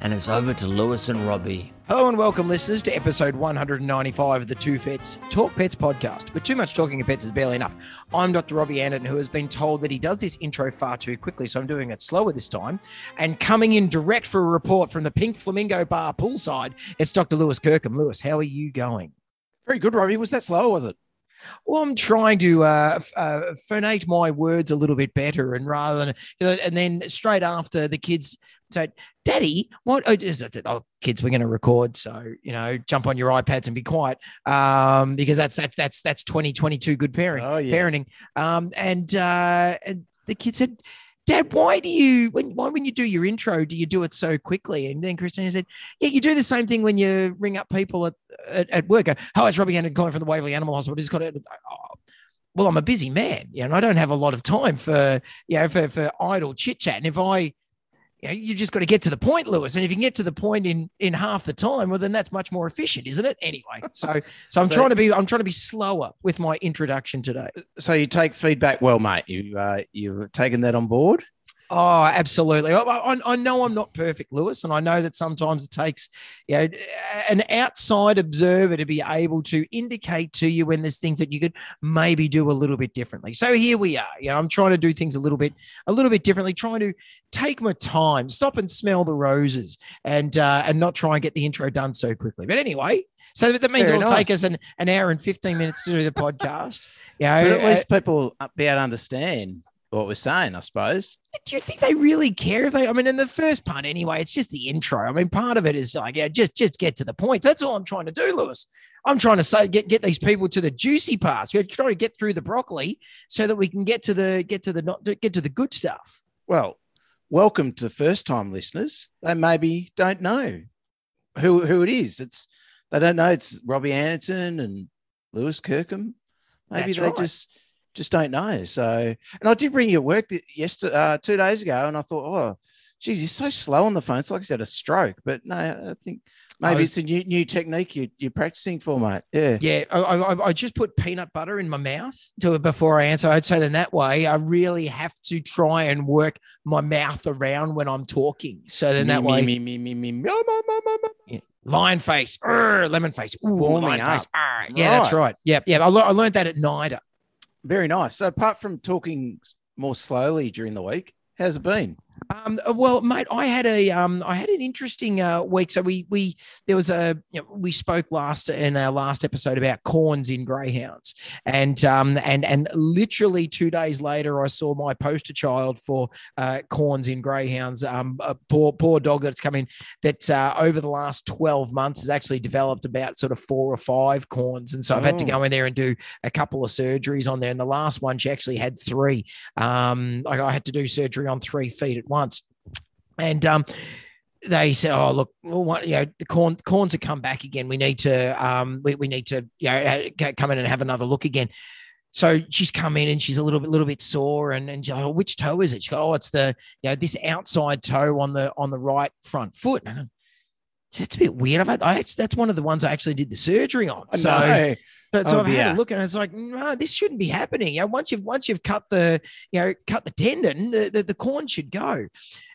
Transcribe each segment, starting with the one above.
and it's over to Lewis and Robbie. Hello and welcome, listeners, to episode 195 of the Two Vets Talk Pets podcast. But too much talking of pets is barely enough. I'm Dr. Robbie Anderton, who has been told that he does this intro far too quickly, so I'm doing it slower this time. And coming in direct for a report from the Pink Flamingo Bar poolside, it's Dr. Lewis Kirkham. Lewis, how are you going? Very good, Robbie. Was that slow, was it? Well, I'm trying to uh, uh, phonate my words a little bit better, and rather than, and then straight after the kids said, "Daddy, what?" Oh, oh kids, we're going to record, so you know, jump on your iPads and be quiet, um, because that's that's that's that's 2022 good parenting. Oh, yeah. parenting. Um, and uh, and the kid said. Dad, why do you when why when you do your intro do you do it so quickly? And then Christina said, Yeah, you do the same thing when you ring up people at at, at work. Go, it's Robbie Anderton calling from the Waverley Animal Hospital. Just got it. oh, well, I'm a busy man, you know, and I don't have a lot of time for, you know, for, for idle chit chat. And if I, you know, you just got to get to the point, Lewis. And if you can get to the point in in half the time, well, then that's much more efficient, isn't it? Anyway, so so I'm So- trying to be I'm trying to be slower with my introduction today. So you take feedback well, mate. You uh, you've taken that on board. Oh, absolutely. I, I, I know I'm not perfect, Lewis, and I know that sometimes it takes you know, an outside observer to be able to indicate to you when there's things that you could maybe do a little bit differently. So here we are. You know, I'm trying to do things a little bit, a little bit differently, trying to take my time, stop and smell the roses, and uh, and not try and get the intro done so quickly. But anyway. So that means Very it'll take us an, an hour and 15 minutes to do the podcast. You know, But at uh, least people be able to understand what we're saying, I suppose. do you think they really care if they i mean in the first part anyway it's just the intro i mean part of it is like yeah just just get to the point that's all i'm trying to do lewis i'm trying to say get get these people to the juicy parts we're trying to get through the broccoli so that we can get to the get to the not get to the good stuff Well, welcome to first time listeners. They maybe don't know who who it is. It's they don't know it's Robbie Anderton and Lewis Kirkham. Maybe That's they right. just just don't know. So, and I did bring you at work yesterday, uh, two days ago, and I thought, oh, geez, he's so slow on the phone. It's like he's had a stroke. But no, I think I maybe was- it's a new new technique you, you're practicing for, mate. Yeah. yeah I, I, I just put peanut butter in my mouth to before i answer i'd say then that way i really have to try and work my mouth around when i'm talking so then that me, way me, me, me, me, me, meow, meow. lion face Urgh, lemon face Ooh, lion face up. Arr. yeah that's Right. right yeah yeah I, lear- I learned that at NIDA. Very nice. So, apart from talking more slowly during the week, how's it been? Um, uh, well, mate, I had a um, I had an interesting uh, week. So we we there was a you know, we spoke last in our last episode about corns in greyhounds, and um, and and literally two days later, I saw my poster child for uh, corns in greyhounds. Um, a poor poor dog that's come in that uh, over the last twelve months has actually developed about sort of four or five corns, and so I've had to Oh. go in there and do a couple of surgeries on there. And the last one, she actually had three. Um, like I had to do surgery on three feet at once, and um, they said, "Oh, look, well, what, you know, the corn corns have come back again. We need to, um, we, we need to, you know, come in and have another look again." So she's come in and she's a little bit, little bit sore, and and like, oh, which toe is it? She goes, "Oh, it's the, you know, this outside toe on the on the right front foot." And I go, that's a bit weird. I've had, I, that's one of the ones I actually did the surgery on. So. So, so Oh, I've had a look and it's like, no, this shouldn't be happening. You know, once you've once you've cut the, you know, cut the tendon, the, the, the corn should go.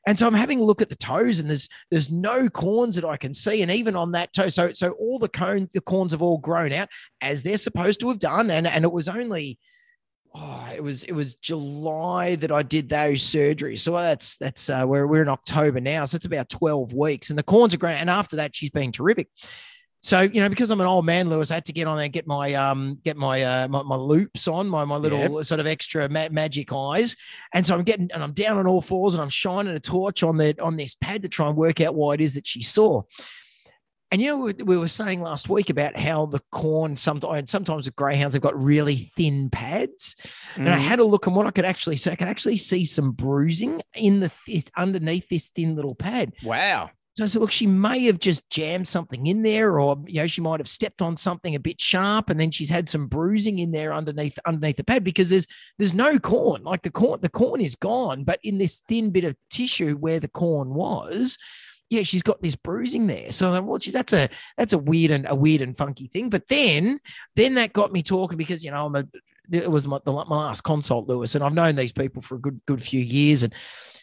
And so I'm having a look at the toes, and there's there's no corns that I can see. And even on that toe, so so all the cone, the corns have all grown out as they're supposed to have done. And and it was only oh, it was it was July that I did those surgeries. So that's that's uh, we're we're in October now, so it's about twelve weeks, and the corns are grown. And after that, she's been terrific. So you know, because I'm an old man, Lewis, I had to get on there and get my um get my uh my, my loupes on my my little sort of extra ma- magic eyes, and so I'm getting and I'm down on all fours and I'm shining a torch on the on this pad to try and work out why it is that she saw. And you know, we, we were saying last week about how the corn sometimes sometimes with greyhounds they've got really thin pads, and I Mhm. had a look and what I could actually see, I could actually see some bruising in the th- underneath this thin little pad. Wow. So I said, look, she may have just jammed something in there, or you know, she might have stepped on something a bit sharp, and then she's had some bruising in there underneath underneath the pad because there's there's no corn. Like the corn, the corn is gone, but in this thin bit of tissue where the corn was, yeah, she's got this bruising there. So I'm like, well, geez, that's a that's a weird and a weird and funky thing. But then then that got me talking because you know I'm a it was my, the, my last consult, Lewis, and I've known these people for a good good few years, and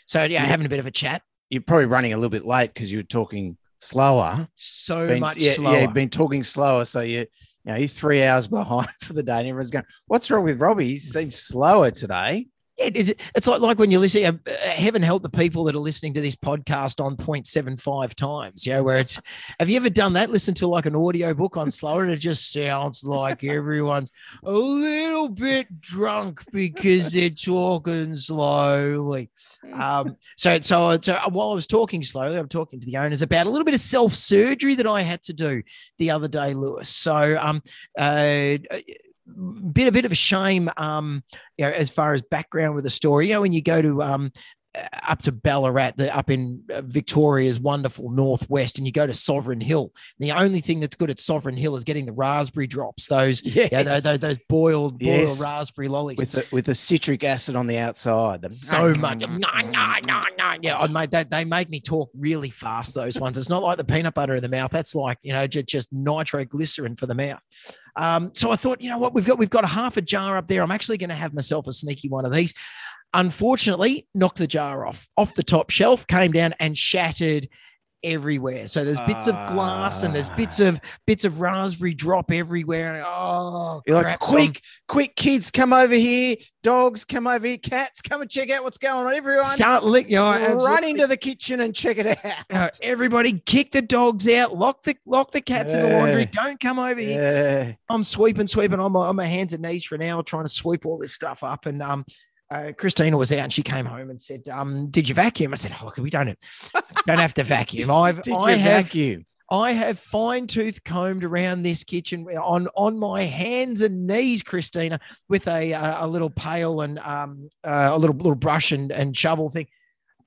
so yeah, Yeah. having a bit of a chat. You're probably running a little bit late because you're talking slower. So Been- much yeah, slower. Yeah, you've been talking slower. So you, you know, you're three hours behind for the day. And everyone's going, What's wrong with Robbie? He seems slower today. It- it's, it's like, like when you listen, uh, uh, heaven help the people that are listening to this podcast on 0.75 times, you know, where it's, have you ever done that? Listen to like an audio book on slower and it just sounds like everyone's a little bit drunk because they're talking slowly. Um, so, so, so while I was talking slowly, I'm talking to the owners about a little bit of self surgery that I had to do the other day, Lewis. So, um, uh, bit a bit of a shame, um, you know, as far as background with the story. You know, when you go to um, uh, up to Ballarat, the, up in uh, Victoria's wonderful northwest, and you go to Sovereign Hill. The only thing that's good at Sovereign Hill is getting the raspberry drops. Those, those, those, those boiled, boiled Yes. raspberry lollies. with the, with the citric acid on the outside. The- so much. No, no, no, no. Yeah, I made that. They make me talk really fast. Those ones. It's not like the peanut butter in the mouth. That's like you know just, just nitroglycerin for the mouth. Um, so I thought, you know what, we've got we've got a half a jar up there. I'm actually going to have myself a sneaky one of these. Unfortunately, knocked the jar off off the top shelf, came down and shattered everywhere. So there's bits of glass and there's bits of bits of raspberry drop everywhere. And, oh, You're like, crap. So quick, quick, kids, come over here. Dogs, come over here. Cats, come and check out what's going on. Everyone, Start lick, you know, run into the kitchen and check it out. Uh, everybody kick the dogs out, lock the lock the cats in the laundry. Don't come over here. I'm sweeping, sweeping on my on my hands and knees for an hour trying to sweep all this stuff up. And um uh, Christina was out and she came home and said, um, did you vacuum? I said, Oh, look, we don't don't have to vacuum. I've Did I have vacuum? I have fine tooth combed around this kitchen on on my hands and knees, Christina, with a uh, a little pail and um uh, a little little brush and, and shovel thing.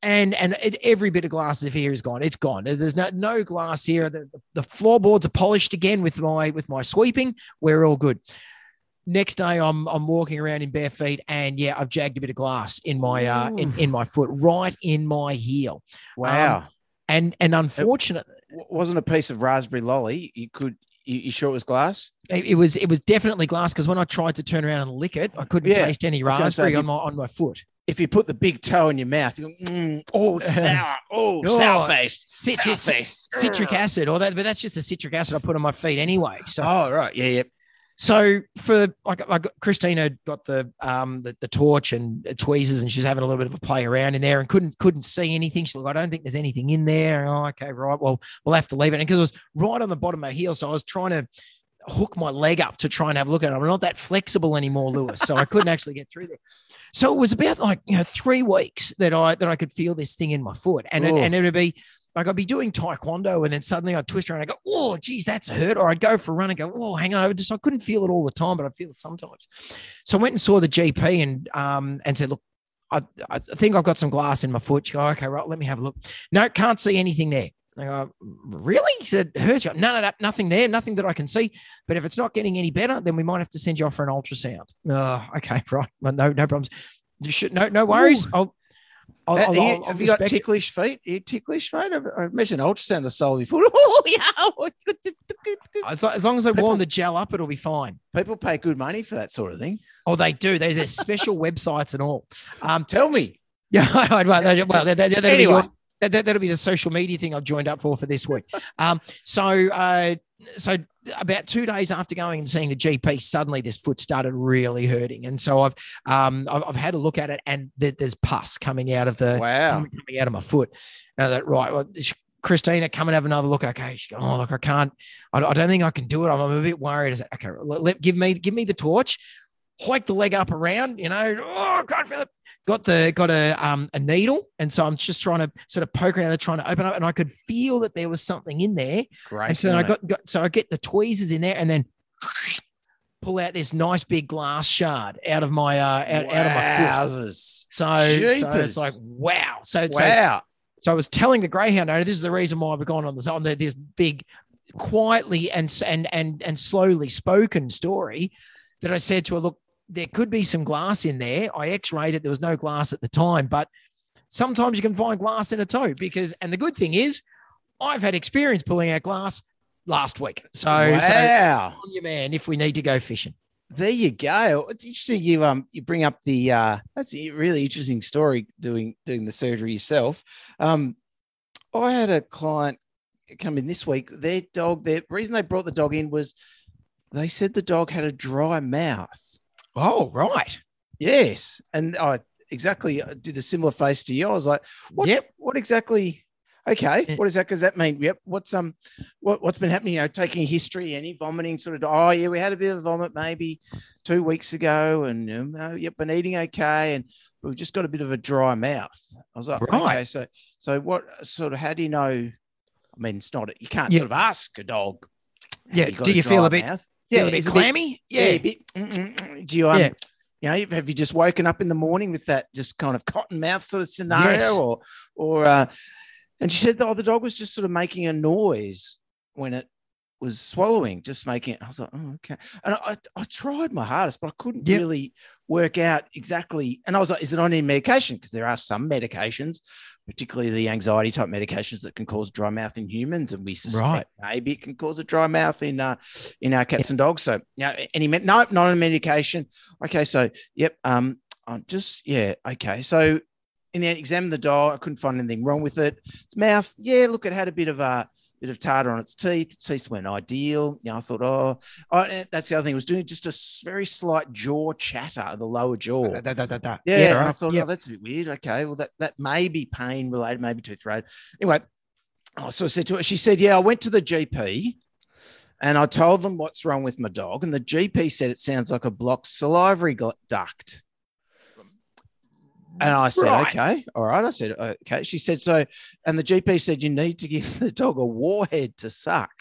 And and it, every bit of glass of here is gone. It's gone. There's no no glass here. The, the floorboards are polished again with my with my sweeping. We're all good. Next day, I'm I'm walking around in bare feet, and yeah, I've jagged a bit of glass in my uh in, in my foot, right in my heel. Wow. And and unfortunately, W- wasn't a piece of raspberry lolly. You could, you, you sure it was glass? It, it was it was definitely glass because when I tried to turn around and lick it, I couldn't Yeah, taste any was gonna say, raspberry on my on my foot. If you put the big toe in your mouth, you go, mm, oh, sour. Oh, Oh, sour face. Cit- Sour cit- face. citric acid, or that, but that's just the citric acid I put on my feet anyway. So, Oh, right. Yeah, yeah. So for like, I got, Christina got the um the, the torch and tweezers, and she's having a little bit of a play around in there, and couldn't couldn't see anything. She's like, I don't think there's anything in there. Oh, okay, right. Well, we'll have to leave it, and because it was right on the bottom of my heel, so I was trying to hook my leg up to try and have a look at it. I'm not that flexible anymore, Lewis, so I couldn't actually get through there. So it was about like you know three weeks that I that I could feel this thing in my foot, and it, and it would be like I'd be doing taekwondo, and then suddenly I'd twist around and I go, oh, geez, that's hurt, or I'd go for a run and go, oh, hang on, I just I couldn't feel it all the time, but I feel it sometimes. So I went and saw the GP and um and said, look. I, I think I've got some glass in my foot. She go, okay, right, let me have a look. No, can't see anything there. I go, really? He said, hurt you? No, no, no, nothing there, nothing that I can see. But if it's not getting any better, then we might have to send you off for an ultrasound. Oh, okay, right. No, no problems. You should, no, no worries. Ooh. I'll, I'll, That- I'll- you- I'll- have I'll you got respect it. ticklish feet? Are you ticklish, mate? I, I imagine ultrasound the sole of your foot. Oh, yeah. As, as long as they People- warm the gel up, it'll be fine. People pay good money for that sort of thing. Oh, they do. There's there's special websites and all. Um, Tell me. Yeah, well, that, well that, that, that'll, Anyway. be your, that, that, that'll be the social media thing I've joined up for for this week. Um, so, uh, so about two days after going and seeing the GP, suddenly this foot started really hurting, and so I've um, I've, I've had a look at it, and there, there's pus coming out of the Wow. coming out of my foot. Now that right, well, Christina, come and have another look. Okay, she go, oh look, I can't. I, I don't think I can do it. I'm, I'm a bit worried. I said, okay, let, let- give me give me the torch. Hike the leg up around, you know. Oh, I can't feel it. Got the got a um a needle, and so I'm just trying to sort of poke around there, trying to open up, and I could feel that there was something in there. Great. And so then I got, got so I get the tweezers in there, and then pull out this nice big glass shard out of my uh out, out of my foot. So, so it's like wow. So, so Wow. So I was telling the greyhound owner, this is the reason why we've gone on this on the, this big, quietly and and and and slowly spoken story that I said to her, look, there could be some glass in there. I X-rayed it. There was no glass at the time, but sometimes you can find glass in a toe because. And the good thing is, I've had experience pulling out glass last week. So, so wow. on your man if we need to go fishing. There you go. It's interesting you um you bring up the uh that's a really interesting story doing doing the surgery yourself. Um I had a client come in this week. Their dog, the reason they brought the dog in was they said the dog had a dry mouth. Oh, right. Yes. And I exactly did a similar face to you. I was like, what Yep. what exactly Okay, Yeah. what does that? Does that mean? Yep. What's um, what what's been happening? You know, taking history, any vomiting, sort of. Oh yeah, we had a bit of vomit maybe two weeks ago, and um, oh, yep, been eating okay, and we've just got a bit of a dry mouth. I was like, Right. okay, so so what sort of? How do you know? I mean, it's not. You can't Yeah. sort of ask a dog. Yeah, got do you feel a bit- mouth? Feel a bit clammy? yeah, Yeah. bit. Do you um, Yeah. you know, have you just woken up in the morning with that just kind of cotton mouth sort of scenario, Yes. or or uh, and she said, oh, the dog was just sort of making a noise when it was swallowing, just making it. I was like, oh, okay. And I, I tried my hardest, but I couldn't Yep. really work out exactly. And I was like, is it on any medication? Because there are some medications, particularly the anxiety type medications that can cause dry mouth in humans. And we suspect Right. maybe it can cause a dry mouth in uh, in our cats and dogs. So yeah, any med- no, not a medication. Okay, so yep. Um, I'm just yeah. Okay, so in the end, examined the dog. I couldn't find anything wrong with it. Its mouth, yeah, look, it had a bit of a bit of tartar on its teeth. Its teeth weren't ideal. You know, I thought, oh, oh and that's the other thing. It was doing just a very slight jaw chatter, the lower jaw. Da, da, da, da. Yeah, and I thought, Yep. oh, that's a bit weird. Okay, well, that that may be pain related, maybe tooth related. Anyway, I sort of said to her, she said, yeah, I went to the GP and I told them what's wrong with my dog, and the GP said it sounds like a blocked salivary duct. And I said, Right. okay, all right. I said, okay. She said, so, and the GP said, you need to give the dog a warhead to suck.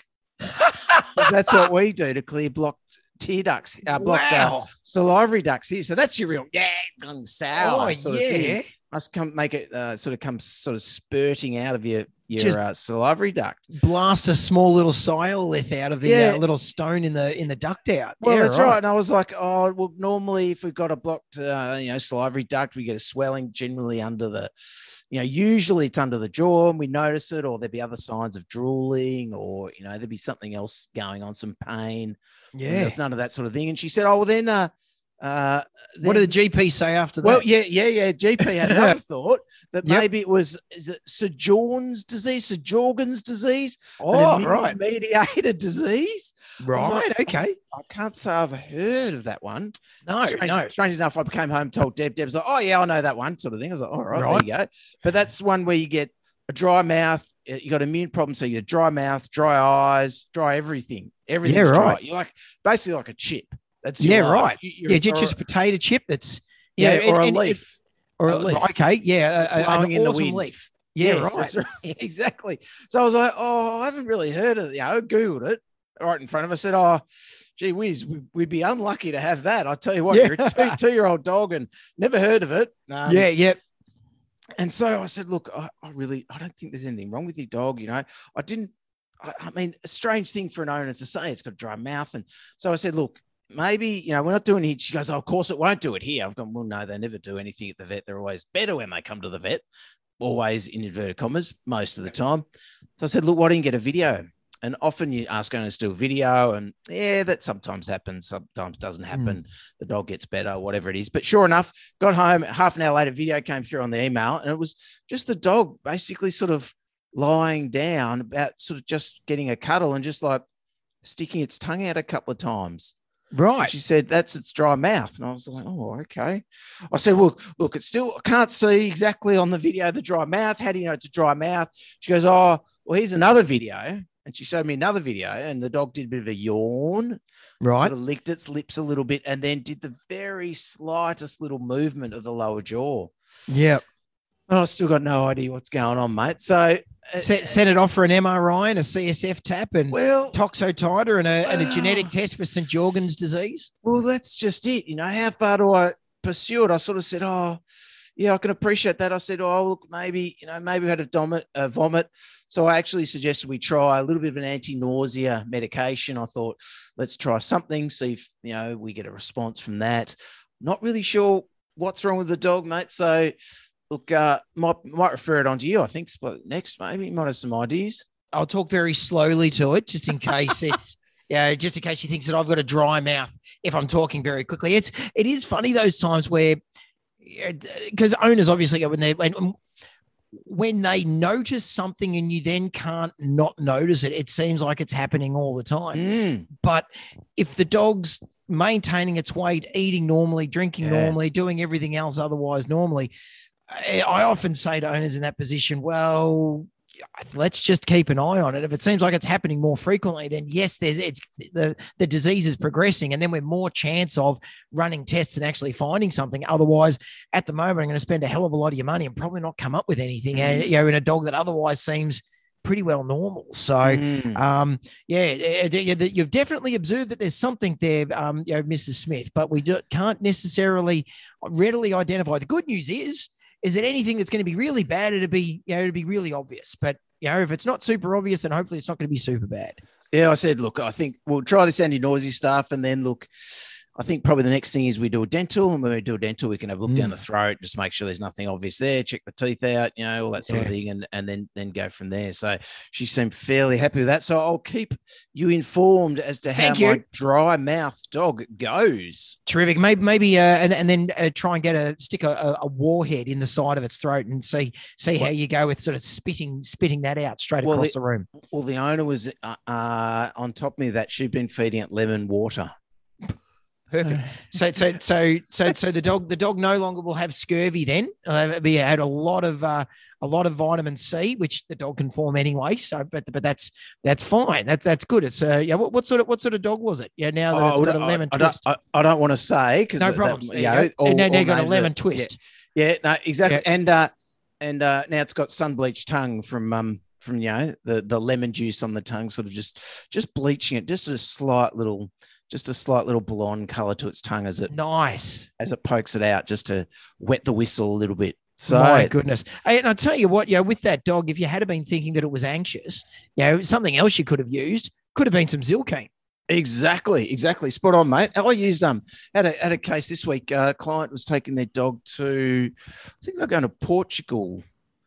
That's what we do to clear blocked tear ducts, uh, blocked uh, wow. salivary ducts here. So that's your real, yeah, sour. Oh, sort of thing yeah. must come make it uh, sort of come sort of spurting out of your your Just- uh, salivary duct. Blast a small little sialolith out of the Yeah. uh, little stone in the in the duct out. Well, Yeah, that's right. And I was like, oh, well, normally if we've got a blocked, uh, you know, salivary duct, we get a swelling generally under the, you know, usually it's under the jaw and we notice it, or there'd be other signs of drooling, or you know, there'd be something else going on, some pain. Yeah. there's none of that sort of thing. And she said, oh, well, then, uh, uh, What then- did the GP say after that? Well, yeah, yeah, yeah. GP had another thought that Yep. maybe it was is it Sir John's disease, Sir Jorgen's disease, oh, an right, mediated disease. right, okay. I can't say I've heard of that one. No, strange, no, strange enough, I came home, told Deb. Deb's like, "Oh yeah, I know that one," sort of thing. I was like, "All right, Right. there you go." But that's one where you get a dry mouth. uh, You got immune problems, so you get dry mouth, dry eyes, dry everything. Everything's Yeah, dry. right. You're like basically like a chip. That's Yeah, right. Yeah, just, just a potato chip that's yeah, yeah, or and- a and- leaf. or A leaf. okay, yeah, a, a, an in the wind. leaf. Yeah, Yes, right. right. Exactly. So I was like, oh, I haven't really heard of it. You know, I Googled it right in front of us. Said, oh, gee whiz, we- we'd be unlucky to have that. I tell you what, Yeah. you're a two, two-year-old dog and never heard of it. Um, yeah, yep. And so I said, look, I, I really, I don't think there's anything wrong with your dog. You know, I didn't, I, I mean, a strange thing for an owner to say. It's got a dry mouth. And so I said, look, maybe, you know, we're not doing it. She goes, oh, of course it won't do it here. I've gone, well, no, they never do anything at the vet. They're always better when they come to the vet, always in inverted commas, most of the time. So I said, look, why don't you get a video? And often you ask owners to do a video, and yeah, that sometimes happens, sometimes doesn't hmm. happen. The dog gets better, whatever it is. But sure enough, got home half an hour later, video came through on the email, and it was just the dog basically sort of lying down, about sort of just getting a cuddle and just like sticking its tongue out a couple of times. Right. She said, That's its dry mouth. And I was like, Oh, okay. I said, Well, look, it's still, I can't see exactly on the video the dry mouth. How do you know it's a dry mouth? She goes, Oh, well, here's another video. And she showed me another video, and the dog did a bit of a yawn, Right. sort of licked its lips a little bit, and then did the very slightest little movement of the lower jaw. Yeah. And I still got no idea what's going on, mate. So, uh, Set, send it off for an MRI and a CSF tap and well, toxotider and a, and a genetic test for St. Jorgen's disease. Well, that's just it. You know, how far do I pursue it? I sort of said, oh, yeah, I can appreciate that. I said, oh, look, maybe, you know, maybe we had a vomit, a vomit. So I actually suggested we try a little bit of an anti-nausea medication. I thought, let's try something, see if, you know, we get a response from that. Not really sure what's wrong with the dog, mate. So look, uh, might, might refer it on to you, I think, next, maybe. You might have some ideas. I'll talk very slowly to it just in case it's yeah, just in case she thinks that I've got a dry mouth if I'm talking very quickly. It's it is funny those times where because owners obviously when they when when they notice something and you then can't not notice it, it seems like it's happening all the time. Mm. But if the dog's maintaining its weight, eating normally, drinking Yeah. normally, doing everything else otherwise normally, I I often say to owners in that position, well, let's just keep an eye on it. If it seems like it's happening more frequently, then yes, there's it's the the disease is progressing, and then we're more chance of running tests and actually finding something. Otherwise, at the moment, I'm going to spend a hell of a lot of your money and probably not come up with anything. And you know, in a dog that otherwise seems pretty well normal. So. Mm. Um, yeah, you've definitely observed that there's something there, um, you know, Mrs. Smith, but we do, can't necessarily readily identify. The good news is, is it anything that's going to be really bad, it'll be, you know, it'll be really obvious. But you know, if it's not super obvious, then hopefully it's not going to be super bad. Yeah, I said, look, I think we'll try this anti-noisy stuff, and then look, I think probably the next thing is we do a dental, and when we do a dental, we can have a look down Mm. the throat, just make sure there's nothing obvious there, check the teeth out, you know, all that sort of thing, and and then then go from there. So she seemed fairly happy with that. So I'll keep you informed as to how my dry mouth dog goes. Terrific. Maybe, maybe, uh, and, and then uh, try and get a stick a, a- warhead in the side of its throat and see see how you go with sort of spitting spitting that out straight Well, across it- the room. Well, the owner was uh, uh, on top of me that she'd been feeding it lemon water. Perfect. So, so, so, so, so the dog, the dog no longer will have scurvy. Then uh, we had a lot of, uh, a lot of vitamin C, which the dog can form anyway. So, but, but that's that's fine. That that's good. It's uh, yeah. What, what sort of what sort of dog was it? Yeah. Now that it's Oh, got a I- lemon I, don't- twist. I, I don't want to say because no problems. There you yeah, go. And now now got a names are- lemon yeah. twist. Yeah, no, exactly. And uh and uh now it's got sun bleached tongue from um from you know the the lemon juice on the tongue, sort of just just bleaching it, just a slight little just a slight little blonde color to its tongue as it Nice. as it pokes it out, just to wet the whistle a little bit. So My goodness. And I'll tell you what, you know, with that dog, if you had been thinking that it was anxious, you know, something else you could have used could have been some Zylkene. exactly, exactly, spot on, mate. I used um had a had a case this week. Uh, client was taking their dog to, I think they're going to Portugal.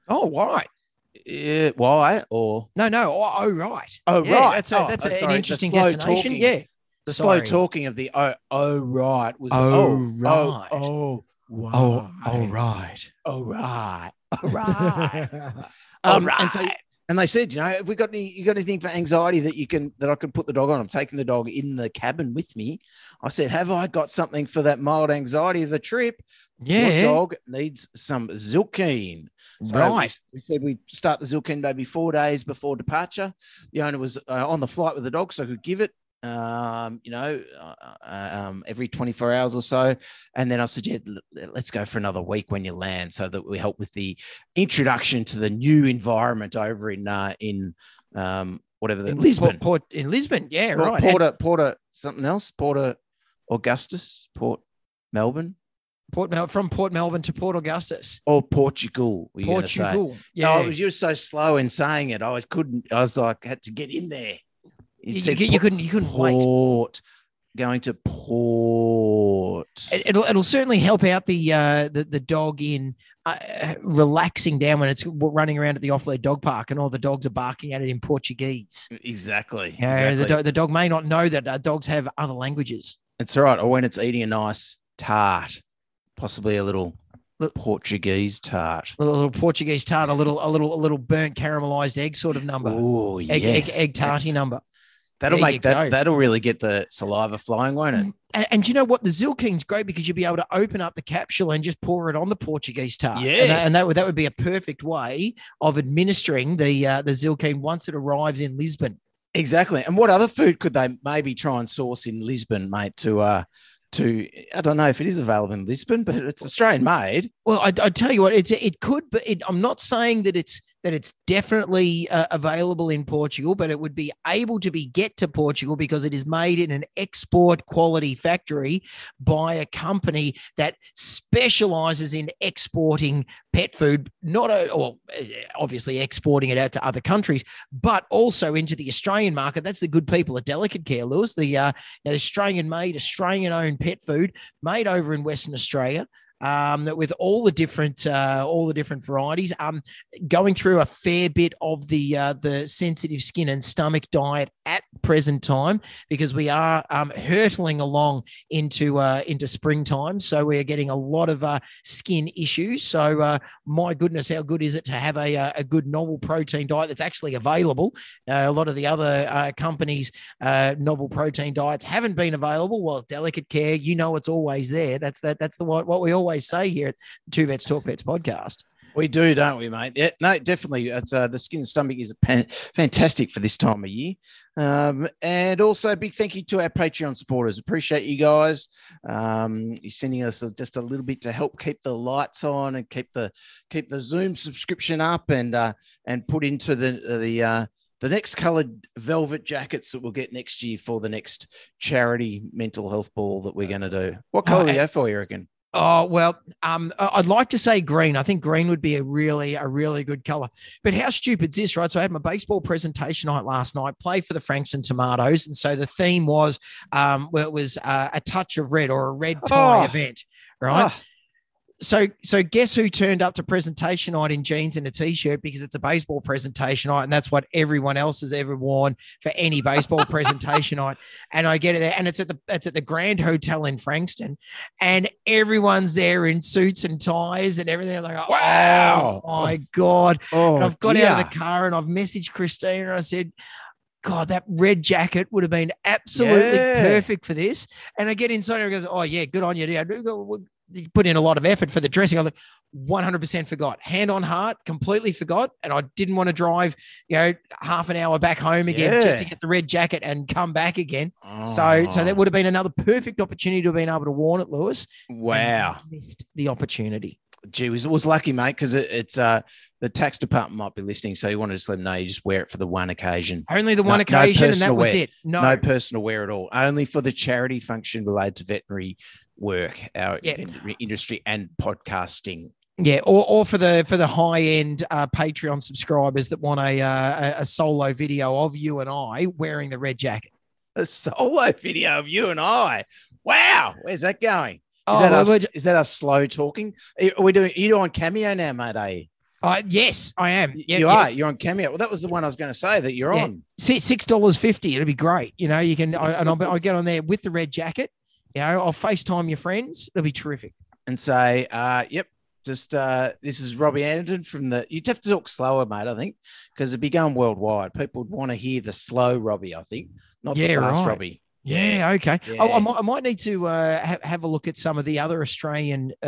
Oh, right. Yeah, why or No, no. Oh, oh right. oh Yeah, right, That's, a, Oh, that's a- an sorry, interesting destination. talking. Yeah. The Sorry. slow talking of the oh oh right was Oh, oh right. oh oh Oh, right. all right. oh right oh right All um, and so right. and they said you know have we got any you got anything for anxiety that you can that I can put the dog on I'm taking the dog in the cabin with me I said have I got something for that mild anxiety of the trip your Yeah. dog needs some Zylkene so we- Right. We, said we start the Zylkene maybe four days before departure. The owner was uh, on the flight with the dog, so I could give it, um, you know, uh, uh, um, every 24 hours or so. And then I suggested "L- let's go for another week when you land, so that we help with the introduction to the new environment over in uh, in um, whatever the In Lisbon, Port, Port in Lisbon. Yeah, Port- right. Porter, Porter, something else, Porter Augustus, Port Melbourne, Port Mel- from Port Melbourne to Port Augustus. or Portugal. Were you gonna say? Portugal. Yeah, Yeah. it was you were so slow in saying it. I was couldn't. I was like had to get in there. You, said you- you couldn't you couldn't wait. going to port. It- It'll it'll certainly help out the uh the, the dog in uh, relaxing down when it's running around at the off-lead dog park and all the dogs are barking at it in Portuguese. exactly. Yeah, exactly. the, dog the dog may not know that uh, dogs have other languages. It's all right. Or when it's eating a nice tart, possibly a little Portuguese tart. A little Portuguese tart, a little a little a little burnt caramelized egg sort of number. Oh egg, yes, egg, egg tarty number. That'll There make that. go. That'll really get the saliva flowing, won't it? And, and do you know what? The Zylkene's great because you'll be able to open up the capsule and just pour it on the Portuguese tart. And that, and that would that would be a perfect way of administering the uh, the Zilkine once it arrives in Lisbon. Exactly. And what other food could they maybe try and source in Lisbon, mate? To uh, to I don't know if it is available in Lisbon, but it's Australian made. Well, I, I tell you what, it's it could, but it, I'm not saying that it's that it's definitely uh, available in Portugal, but it would be able to be get to Portugal because it is made in an export quality factory by a company that specializes in exporting pet food, not a, or uh, obviously exporting it out to other countries, but also into the Australian market. That's the good people at Delicate Care, Lewis. The, uh, Australian made, Australian owned pet food made over in Western Australia um, with all the different uh, all the different varieties. Um, going through a fair bit of the uh, the sensitive skin and stomach diet at present time because we are um, hurtling along into uh, into springtime, so we are getting a lot of uh, skin issues. So uh, my goodness, how good is it to have a uh, a good novel protein diet that's actually available? Uh, a lot of the other uh, companies' novel protein diets haven't been available. Well, delicate care, you know, it's always there. That's that. That's the what what we all always say here at Two Vets Talk Pets podcast. We do, don't we, mate? Yeah, no, definitely. It's uh, the skin and stomach is pan- fantastic for this time of year. Um, and also, a big thank you to our Patreon supporters. Appreciate you guys. Um, you're sending us just a little bit to help keep the lights on and keep the keep the Zoom subscription up and uh, and put into the the uh, the next coloured velvet jackets that we'll get next year for the next charity mental health ball that we're going to do. What colour Oh, do you have for you, reckon? Oh well, um, I'd like to say green. I think green would be a really, a really good color. But how stupid's this, right? So I had my baseball presentation night last night. Play for the Franks and Tomatoes, and so the theme was, um, well, it was uh, a touch of red or a red tie Oh. event, right? Ah, so so guess who turned up to presentation night in jeans and a t-shirt because it's a baseball presentation night and that's what everyone else has ever worn for any baseball presentation night and i get it there and it's at the it's at the grand hotel in frankston and everyone's there in suits and ties and everything like Wow. wow my god oh, and i've got out of the car and i've messaged christine and i said God, that red jacket would have been absolutely Yeah. perfect for this. And I get inside and goes, Oh, yeah, good on you. Yeah, you put in a lot of effort for the dressing. I'm like, 100% forgot. Hand on heart, completely forgot. And I didn't want to drive, you know, half an hour back home again just to get the red jacket and come back again. So, so that Oh, would have been another perfect opportunity to have been able to warn it, Lewis. wow. Missed the opportunity. Gee, was was lucky, mate, because it, it's uh the tax department might be listening, so you want to just let them know you just wear it for the one occasion. Only the one no occasion, and that was wear. it. No, No personal wear at all, only for the charity function related to veterinary work, our Yeah. industry, and podcasting. Yeah, or, or for the for the high end uh, Patreon subscribers that want a, uh, a solo video of you and I wearing the red jacket. A solo video of you and I. Wow, where's that going? Is Oh, that us? we're Is that us slow talking? Are we doing? Are you on Cameo now, mate? Are you? uh, yes, I am. Yeah, you yeah. are. You're on Cameo. Well, that was the one I was going to say that you're Yeah. on. Si- Six dollars fifty. It'll be great. You know, you can I, and I'll, I'll get on there with the red jacket. You know, I'll FaceTime your friends. It'll be terrific. and say, uh, yep, just uh, this is Robbie Anderton from the. You'd have to talk slower, mate, I think, because it'd be going worldwide. People would want to hear the slow Robbie, I think, not Yeah, the fast right. Robbie. Yeah, okay. Yeah. Oh, I, might, I might need to uh, have, have a look at some of the other Australian uh,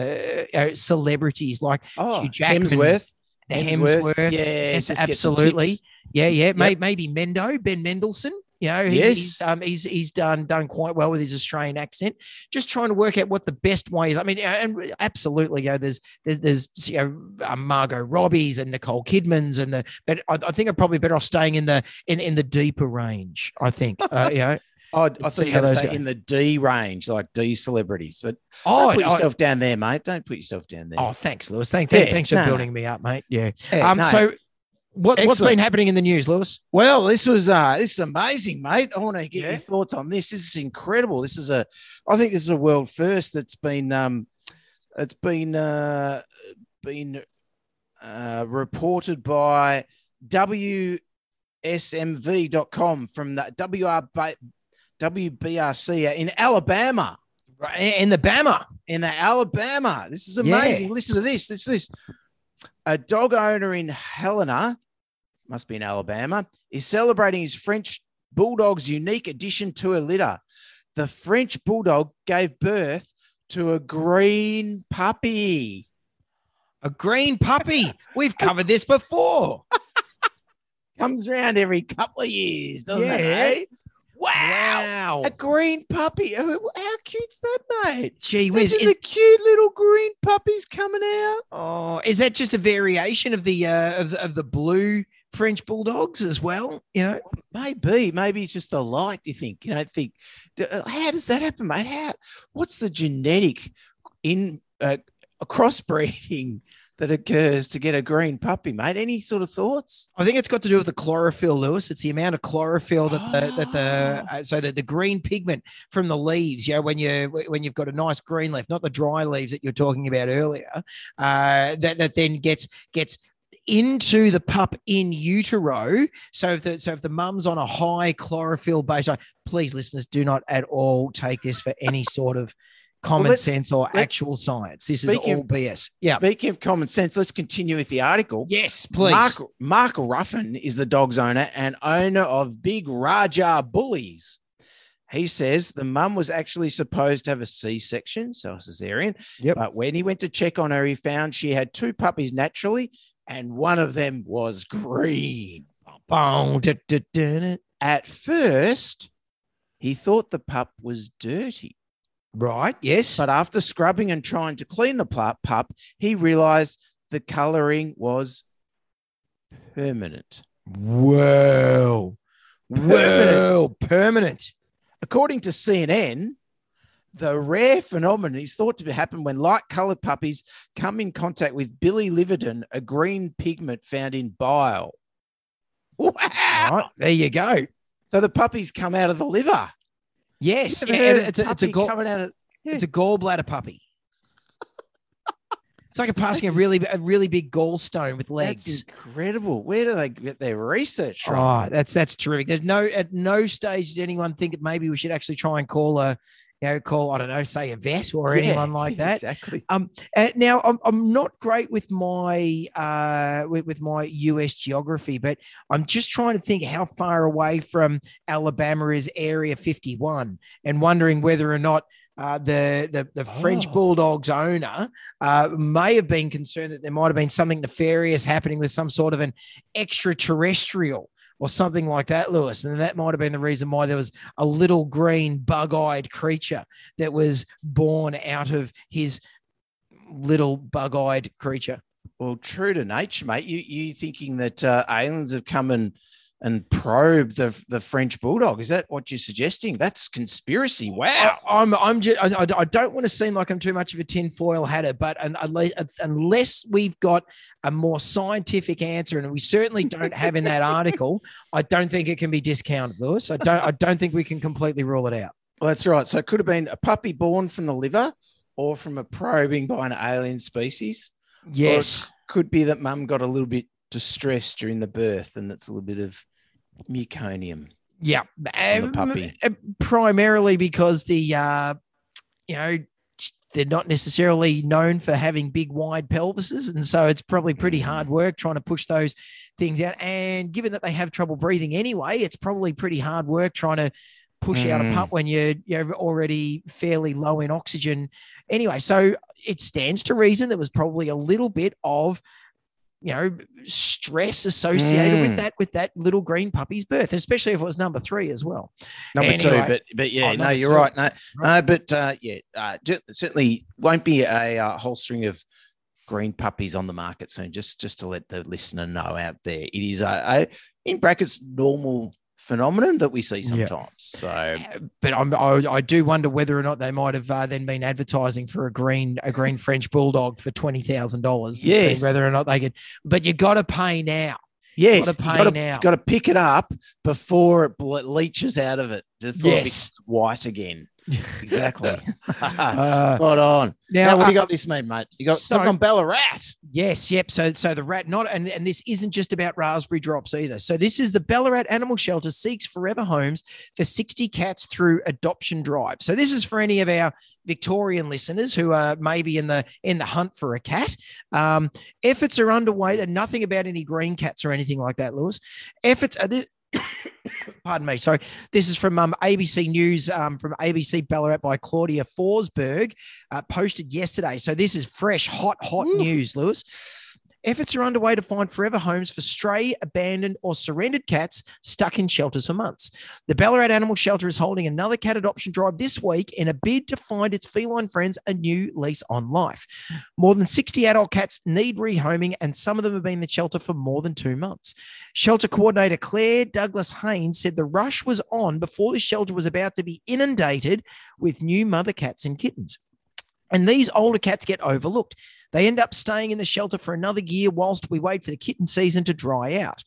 uh, celebrities like Oh, Hugh Jackman's, Hemsworth. the Hemsworth. Yeah, yes, just get some absolutely. Yeah, yeah. Yep. maybe Mendo, Ben Mendelsohn. You know, he- Yes. he's um, he's he's done done quite well with his Australian accent. Just trying to work out what the best way is. I mean, and absolutely, you know, there's there's, there's you know um, Margot Robbie's and Nicole Kidman's and the, but I, I think I'm probably better off staying in the in in the deeper range. I think, uh, you know. Oh, I thought see you how those to say go. in the D range, like D celebrities. But Oh, don't put I- yourself down there, mate. Don't put yourself down there. oh, thanks, Lewis. Thank, Yeah, thanks for no. building me up, mate. Yeah. Yeah, Um. no. So, what what's Excellent. been happening in the news, Lewis? Well, this was uh this is amazing, mate. I want to get Yeah. your thoughts on this. This is incredible. This is a I think this is a world first that's been um it's been uh been uh reported by WSMV.com from the WR WBRC in Alabama. Right in the Bama. In the Alabama. This is Yeah. amazing. Listen to this. This is a dog owner in Helena, must be in Alabama, is celebrating his French bulldog's unique addition to a litter. The French bulldog gave birth to a green puppy. A green puppy. We've covered this before. Comes around every couple of years, doesn't it? Yeah. eh? Wow. A green puppy. How cute's that, mate? Gee whiz. Is, a cute little green puppies coming out. oh, is that just a variation of the uh, of, of the blue French bulldogs as well? You know, Maybe, maybe it's just the light. You think? You know, think. uh, How does that happen, mate? How? What's the genetic in uh, crossbreeding that occurs to get a green puppy, mate? Any sort of thoughts? I think it's got to do with the chlorophyll, Lewis. It's the amount of chlorophyll that the that the Ah. uh, so that the green pigment from the leaves. You know, when you when you've got a nice green leaf, not the dry leaves that you're talking about earlier, uh, that that then gets gets into the pup in utero. So if the so if the mum's on a high chlorophyll base, please listeners, do not at all take this for any sort of common let's- sense or actual science. This is all of- BS. Yeah. Speaking of common sense, let's continue with the article. Yes, please. Mark, Mark Ruffin is the dog's owner and owner of Big Raja Bullies. He says the mum was actually supposed to have a C section, so a cesarean. Yep. But when he went to check on her, he found she had two puppies naturally, and one of them was green. At first, he thought the pup was dirty. Right. Yes. But after scrubbing and trying to clean the pup, pup he realized the coloring was permanent. Whoa. Permanent. Whoa. Permanent. According to CNN, the rare phenomenon is thought to happen when light colored puppies come in contact with bilirubin, a green pigment found in bile. Wow. Right. There you go. So the puppies come out of the liver. Yes. Yeah, it's, a, it's, a puppy gall, coming out of it's a gallbladder puppy. It's like a passing a really a really big gallstone with That's legs. incredible. Where do they get their research from? Oh, that's that's terrific. There's no at no stage did anyone think that maybe we should actually try and call a, you know, call I don't know, say a vet or Yeah, anyone like that. Exactly. Um, uh, now I'm, I'm not great with my uh with, with my US geography, but I'm just trying to think how far away from Alabama is Area 51, and wondering whether or not. Uh, the the, the French Oh. Bulldogs owner uh, may have been concerned that there might have been something nefarious happening with some sort of an extraterrestrial or something like that, Lewis. And that might have been the reason why there was a little green bug eyed creature that was born out of his little bug eyed creature. Well, true to nature, mate. You you thinking that uh, aliens have come and and probe the the French bulldog? Is that what you're suggesting? That's conspiracy. Wow. I, I'm, I'm just, I, I- don't want to seem like I'm too much of a tinfoil hatter, but un, unless, unless we've got a more scientific answer, and we certainly don't have in that article, I don't think it can be discounted, Lewis. I don't, I don't think we can completely rule it out. Well, that's right. So it could have been a puppy born from the liver, or from a probing by an alien species. Yes. Could be that mum got a little bit distressed during the birth, and it's a little bit of meconium. Yeah, on the Um, puppy. uh, primarily because the uh, you know they're not necessarily known for having big wide pelvises, and so it's probably pretty hard work trying to push those things out. And given that they have trouble breathing anyway, it's probably pretty hard work trying to push out a Mm. pup when you're you're already fairly low in oxygen. Anyway, so it stands to reason there was probably a little bit of you know stress associated with Mm. that with that little green puppy's birth especially if it was number three as well Number two, but but yeah, Oh, no, you're two. right. No, Right. no, but uh, yeah, uh, certainly won't be a uh, whole string of green puppies on the market soon. Just just to let the listener know out there, it is a, a in brackets normal phenomenon that we see Yeah. sometimes. So but I'm, I, I do wonder whether or not they might have uh, then been advertising for a green a green French bulldog for twenty thousand dollars. Yes. whether or not they could. But you got to pay now. yes, What a you gotta, now. Got to pick it up before it ble- leaches out of it. It Yes. white again. Exactly. Uh, Spot on. now, Now, what do uh, you got this mate, mate? You got so- something on Ballarat. Yes, yep. So, so the rat not, and, and this isn't just about raspberry drops either. So, this is the Ballarat Animal Shelter seeks forever homes for 60 cats through adoption drive. So, this is for any of our Victorian listeners who are maybe in the in the hunt for a cat. Um, efforts are underway. They're nothing about any green cats or anything like that, Lewis. Efforts are this. Pardon me. Sorry. This is from um, ABC News um, from ABC Ballarat by Claudia Forsberg, uh, posted yesterday. So this is fresh, hot, hot Ooh. news, Lewis. Efforts are underway to find forever homes for stray, abandoned, or surrendered cats stuck in shelters for months. The Ballarat Animal Shelter is holding another cat adoption drive this week in a bid to find its feline friends a new lease on life. More than 60 adult cats need rehoming, and some of them have been in the shelter for more than two months. Shelter coordinator Claire Douglas Haynes said the rush was on before the shelter was about to be inundated with new mother cats and kittens. And these older cats get overlooked. They end up staying in the shelter for another year whilst we wait for the kitten season to dry out.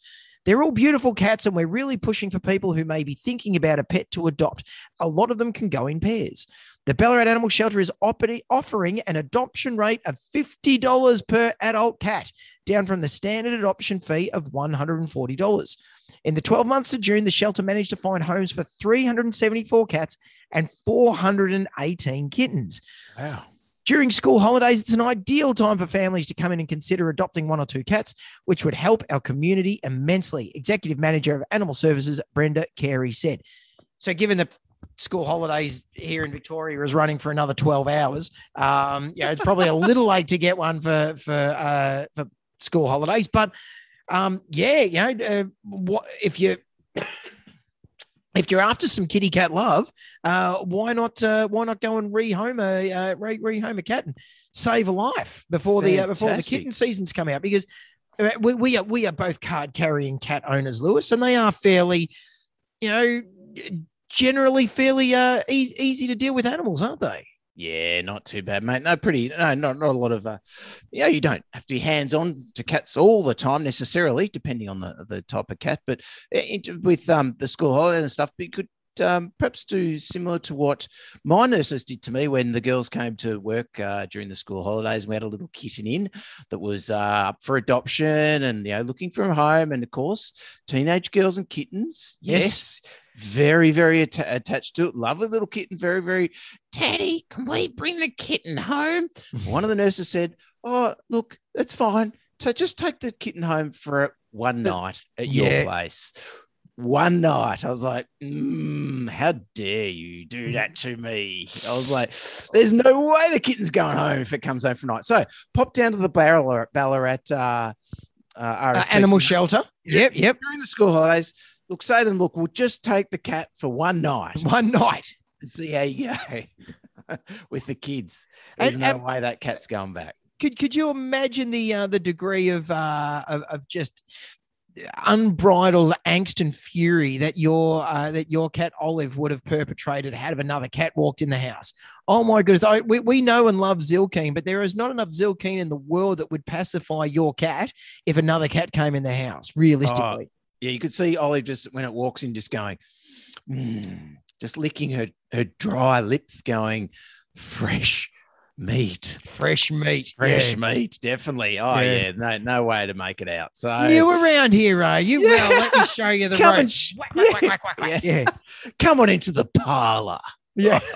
They're all beautiful cats, and we're really pushing for people who may be thinking about a pet to adopt. A lot of them can go in pairs. The Ballarat Animal Shelter is offering an adoption rate of $50 per adult cat, down from the standard adoption fee of $140. In the 12 months to June, the shelter managed to find homes for 374 cats and 418 kittens. Wow. During school holidays, it's an ideal time for families to come in and consider adopting one or two cats, which would help our community immensely. Executive Manager of Animal Services, Brenda Carey said. So, given the school holidays here in Victoria is running for another 12 hours, um, yeah, it's probably a little late to get one for for uh, for school holidays. But um, yeah, you know, uh, what if you if you're after some kitty cat love, uh, why not uh, why not go and rehome a uh, re- rehome a cat and save a life before the uh, before the kitten seasons come out? Because uh, we, we are we are both card carrying cat owners, Lewis, and they are fairly, you know, generally fairly uh, easy, easy to deal with animals, aren't they? Yeah, not too bad, mate. No, pretty. No, not not a lot of. Uh, yeah, you don't have to be hands on to cats all the time necessarily, depending on the the type of cat. But uh, it- with um the school holiday and stuff, but you could um, perhaps do similar to what my nurses did to me when the girls came to work uh, during the school holidays. We had a little kitten in that was uh, up for adoption and you know looking for a home, and of course, teenage girls and kittens. Yes. yes very, very atta- attached to it. Lovely little kitten, very, very. Teddy, can we bring the kitten home? One of the nurses said, "Oh, look, that's fine. So just take the kitten home for one night at Yeah. your place." One night, I was like, mm, "How dare you do that to me?" I was like, "There's no way the kitten's going home if it comes home for night." So pop down to the Ballarat, Ballarat uh, uh, Uh, animal shelter. Yep, yep. during the school holidays. Look, say to them, look, we'll just take the cat for one night One night. and see how you go with the kids. There's And- no and- way that cat's going back. could could you imagine the uh, the degree of, uh, of of just unbridled angst and fury that your uh, that your cat Olive would have perpetrated had another cat walked in the house? Oh my goodness! I, we we know and love Zylkene, but there is not enough Zylkene in the world that would pacify your cat if another cat came in the house. Realistically, Yeah, you could see Olive just when it walks in, just going, "Mm," just licking her her dry lips, going, fresh meat, fresh meat, fresh Yeah. meat, definitely. Oh Yeah. yeah. no no way to make it out. So you around here, are you? Yeah. Well, let me show you the Come ropes. Yeah. come on into the parlor. Yeah.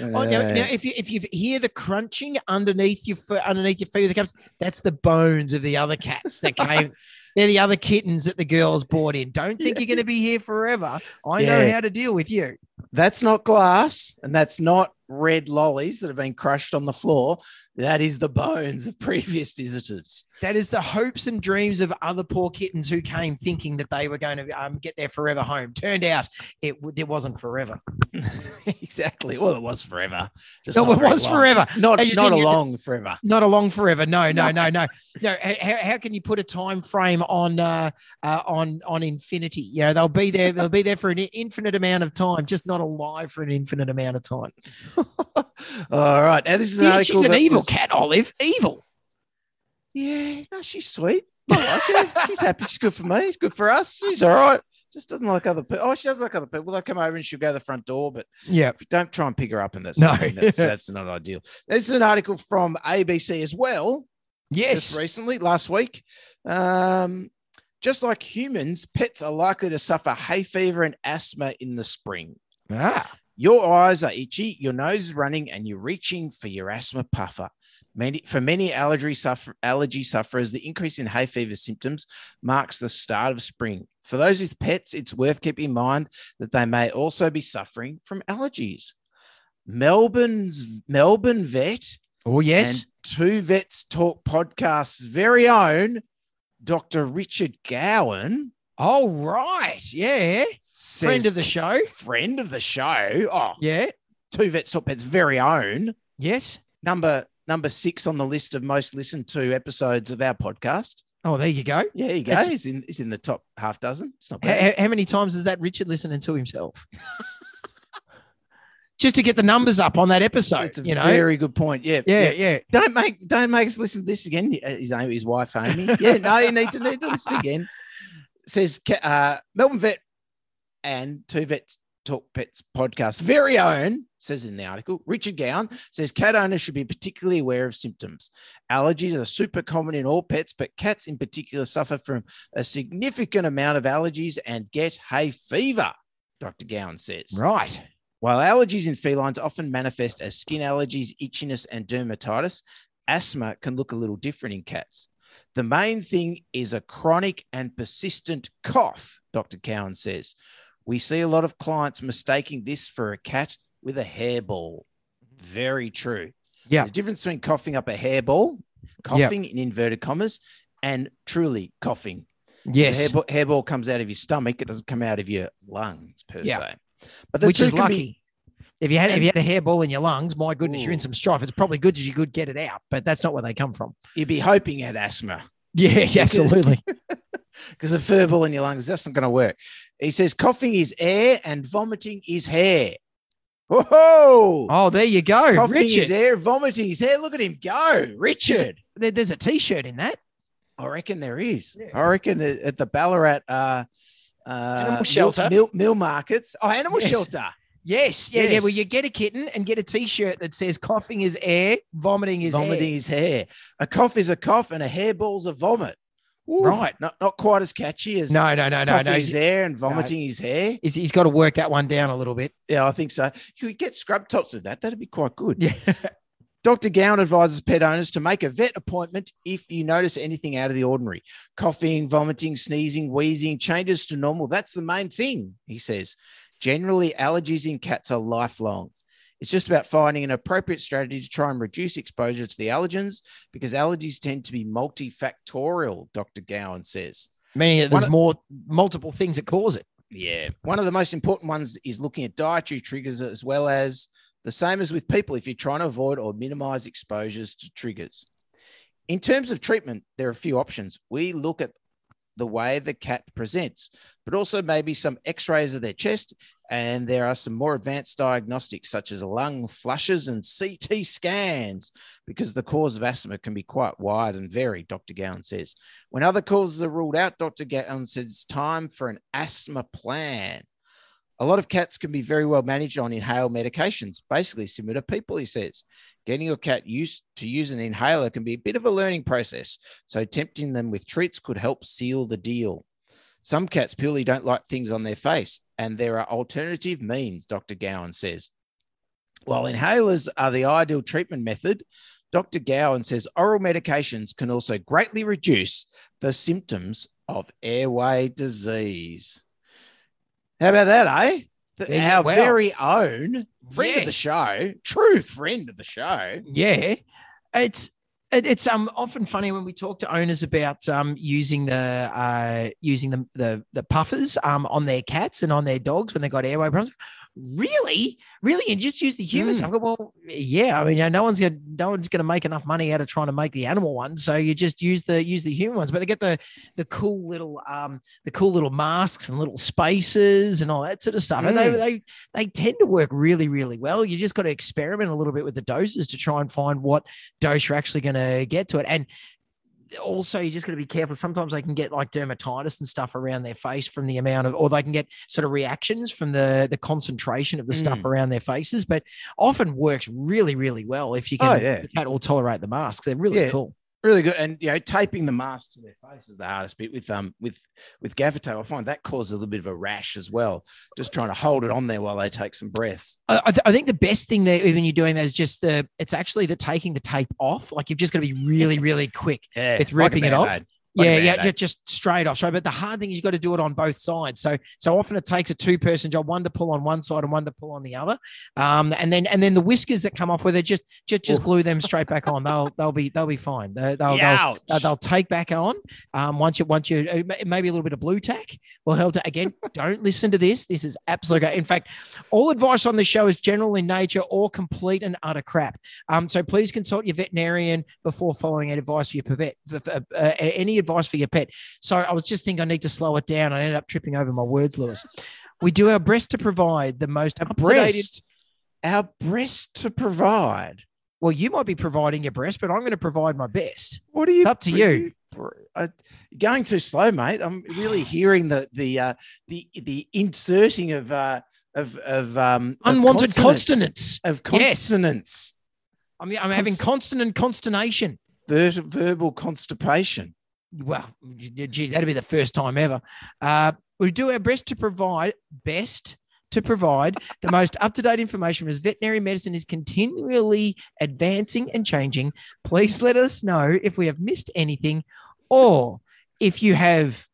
Oh, now, now, if you if you hear the crunching underneath your foot, underneath your feet the cups, that's the bones of the other cats that came. They're the other kittens that the girls brought in. Don't think you're going to be here forever. I know how to deal with you. That's not glass, and that's not red lollies that have been crushed on the floor. That is the bones of previous visitors. That is the hopes and dreams of other poor kittens who came thinking that they were going to um, get their forever home. Turned out it it wasn't forever. exactly. Well, it was forever. Just No, it was long. forever. Not not a had to- long forever. Not a long forever. No, no, no, no, no. How, how can you put a time frame on uh, uh, on on infinity? You know, they'll be there. They'll be there for an infinite amount of time, just not alive for an infinite amount of time. All right. Now this is an Yeah, article she's an evil was- cat, Olive. Evil. Yeah, no, she's sweet. I like her. she's happy. She's good for me. She's good for us. She's all right. Just doesn't like other people. Oh, she does like other people. They'll come over and she'll go to the front door, but Yeah. don't try and pick her up in that. No. that's, that's not ideal. This is an article from ABC as well. Yes. just recently, last week. Um, just like humans, pets are likely to suffer hay fever and asthma in the spring. Ah. Your eyes are itchy, your nose is running, and you're reaching for your asthma puffer. Many, for many allergy, suffer, allergy sufferers, the increase in hay fever symptoms marks the start of spring. For those with pets, it's worth keeping in mind that they may also be suffering from allergies. Melbourne's Melbourne vet Oh yes. Two Vets Talk podcast's very own Dr. Richard Gowan. Oh, right. Yeah. Friend of the show. friend of the show. Oh, Yeah. Two Vet Talk Pet's very own. Yes. Number number six on the list of most listened to episodes of our podcast. Oh, there you go. Yeah, you go. It's- He's in he's in the top half dozen. It's not How, bad. how- how many times is that Richard listening to himself? Just to get the numbers up on that episode, It's a you know? very good point. Yeah, yeah, yeah. Don't make don't make us listen to this again. Uh, His his wife, Amy. Yeah, no, you need to need to listen again. Says uh, Melbourne Vet and Two Vets Talk Pets podcast very own says in the article. Richard Gowan says cat owners should be particularly aware of symptoms. Allergies are super common in all pets, but cats in particular suffer from a significant amount of allergies and get hay fever. Dr. Gowan says. Right. While allergies in felines often manifest as skin allergies, itchiness, and dermatitis, asthma can look a little different in cats. The main thing is a chronic and persistent cough, Dr. Gowan says. We see a lot of clients mistaking this for a cat with a hairball. Very true. Yeah. There's a difference between coughing up a hairball, coughing in inverted commas, and truly coughing. Yes. Hairball, hairball comes out of your stomach. It doesn't come out of your lungs per Yeah. se. But Which is can be- lucky. if you had if you had a hairball in your lungs, my goodness, you're in some strife. It's probably good as you could get it out, but that's not where they come from. you'd be hoping you had asthma Yeah, absolutely. because a fur ball in your lungs that's not going to work. He says coughing is air and vomiting is hair. Whoa! oh, there you go, coughing is air, vomiting is hair. Look at him go, Richard. There- there's a T-shirt in that. I reckon there is. Yeah. I reckon at, at the Ballarat uh, uh, Animal mill- shelter. mill, mill markets. Oh, animal Yes. shelter. Yes, yeah, yeah. Well, you get a kitten and get a T-shirt that says "coughing is air, vomiting is vomiting air." is hair. A cough is a cough, and a hairball's a vomit. Ooh, Right. Not not quite as catchy as No, no, no, no, no. He's, air and vomiting his hair. he's- he's got to work that one down a little bit. Yeah, I think so. You could get scrub tops with that. That'd be quite good. Yeah. Dr. Gowan advises pet owners to make a vet appointment if you notice anything out of the ordinary coughing, vomiting, sneezing, wheezing, changes to normal. That's the main thing, he says. Generally, allergies in cats are lifelong. It's just about finding an appropriate strategy to try and reduce exposure to the allergens because allergies tend to be multifactorial, Dr. Gowan says. Meaning that there's One- more multiple things that cause it. Yeah. One of the most important ones is looking at dietary triggers as well as the same as with people if you're trying to avoid or minimize exposures to triggers. In terms of treatment, there are a few options. We look at the way the cat presents, but also maybe some x rays of their chest. And there are some more advanced diagnostics, such as lung flushes and CT scans, because the cause of asthma can be quite wide and varied, Dr. Gowan says. When other causes are ruled out, Dr. Gowan says it's time for an asthma plan. A lot of cats can be very well managed on inhaled medications, basically similar to people, he says. Getting your cat used to use an inhaler can be a bit of a learning process, so tempting them with treats could help seal the deal. Some cats purely don't like things on their face, and there are alternative means, Dr. Gowan says. While inhalers are the ideal treatment method, Dr. Gowan says oral medications can also greatly reduce the symptoms of airway disease. How about that, eh? The- our wow. very own friend of the show, true friend of the show. Yeah, it's it, it's um often funny when we talk to owners about um using the uh using the the the puffers um on their cats and on their dogs when they've got airway problems. Really, really, and just use the humans. Mm. I go, well, yeah. I mean, you know, no one's gonna no one's gonna make enough money out of trying to make the animal ones, so you just use the use the human ones. But they get the the cool little um the cool little masks and little spaces and all that sort of stuff, and they Mm. they they tend to work really really well. You just got to experiment a little bit with the doses to try and find what dose you're actually going to get to it. And also, you just got to be careful. Sometimes they can get like dermatitis and stuff around their face from the amount of, or they can get sort of reactions from the the concentration of the stuff Mm. around their faces. But often works really, really well if you can. Oh, yeah. will tolerate the masks. They're really Yeah. cool. Really good, and you know, taping the mask to their face is the hardest bit. With um, with with gaffer tape, I find that causes a little bit of a rash as well. Just trying to hold it on there while they take some breaths. I, I th- I think the best thing that when you're doing that is just the it's actually the taking the tape off. Like you've just got to be really, really quick Yeah, with like ripping it off. Like yeah, yeah, just straight off. Straight. But the hard thing is you've got to do it on both sides. So so often it takes a two person job, one to pull on one side and one to pull on the other. Um, and then and then the whiskers that come off where they just just just glue them straight back on. They'll they'll be they'll be fine. They, they'll, they'll uh, they'll take back on. Um, once you once you uh, maybe a little bit of blue tack will help. To, again, don't listen to this. This is absolute. In fact, all advice on the show is general in nature or complete and utter crap. Um, so please consult your veterinarian before following any advice for your pet. for- for, uh, any advice for your pet. So I was just thinking I need to slow it down. I ended up tripping over my words, Lewis. We do our best to provide the most breast, our breast to provide. Well, you might be providing your breast, but I'm going to provide my best. What are you? Up to you. Uh, you're going too slow, mate. I'm really hearing the the uh, the the inserting of uh, of of um of Unwanted consonants- consonants. of Yes. consonants, I'm, I'm having Cons- consonant consternation. ver- verbal constipation. Well, gee, that'd be the first time ever. Uh, we do our best to provide best to provide the most up-to-date information as veterinary medicine is continually advancing and changing. Please let us know if we have missed anything or if you have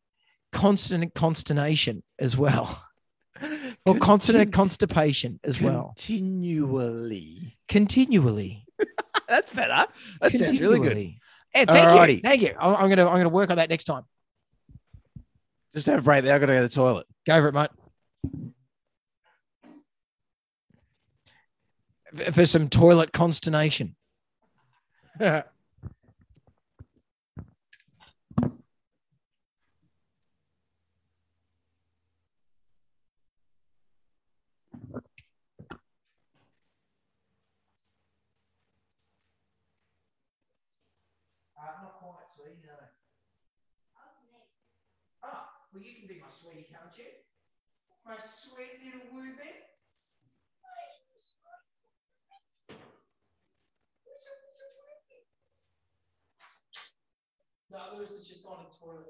consonant consternation as well or Contin- constipation as well Continually. continually That's better. That sounds really good. Yeah, thank Alrighty. you thank you I'm I'm gonna I'm gonna work on that next time Just have a break there. I got to go to the toilet. Go for it, mate. F- For some toilet consternation. Ah, well, you can be my sweetie, can't you? My sweet little woo-bit. No, Lewis has just gone to the toilet.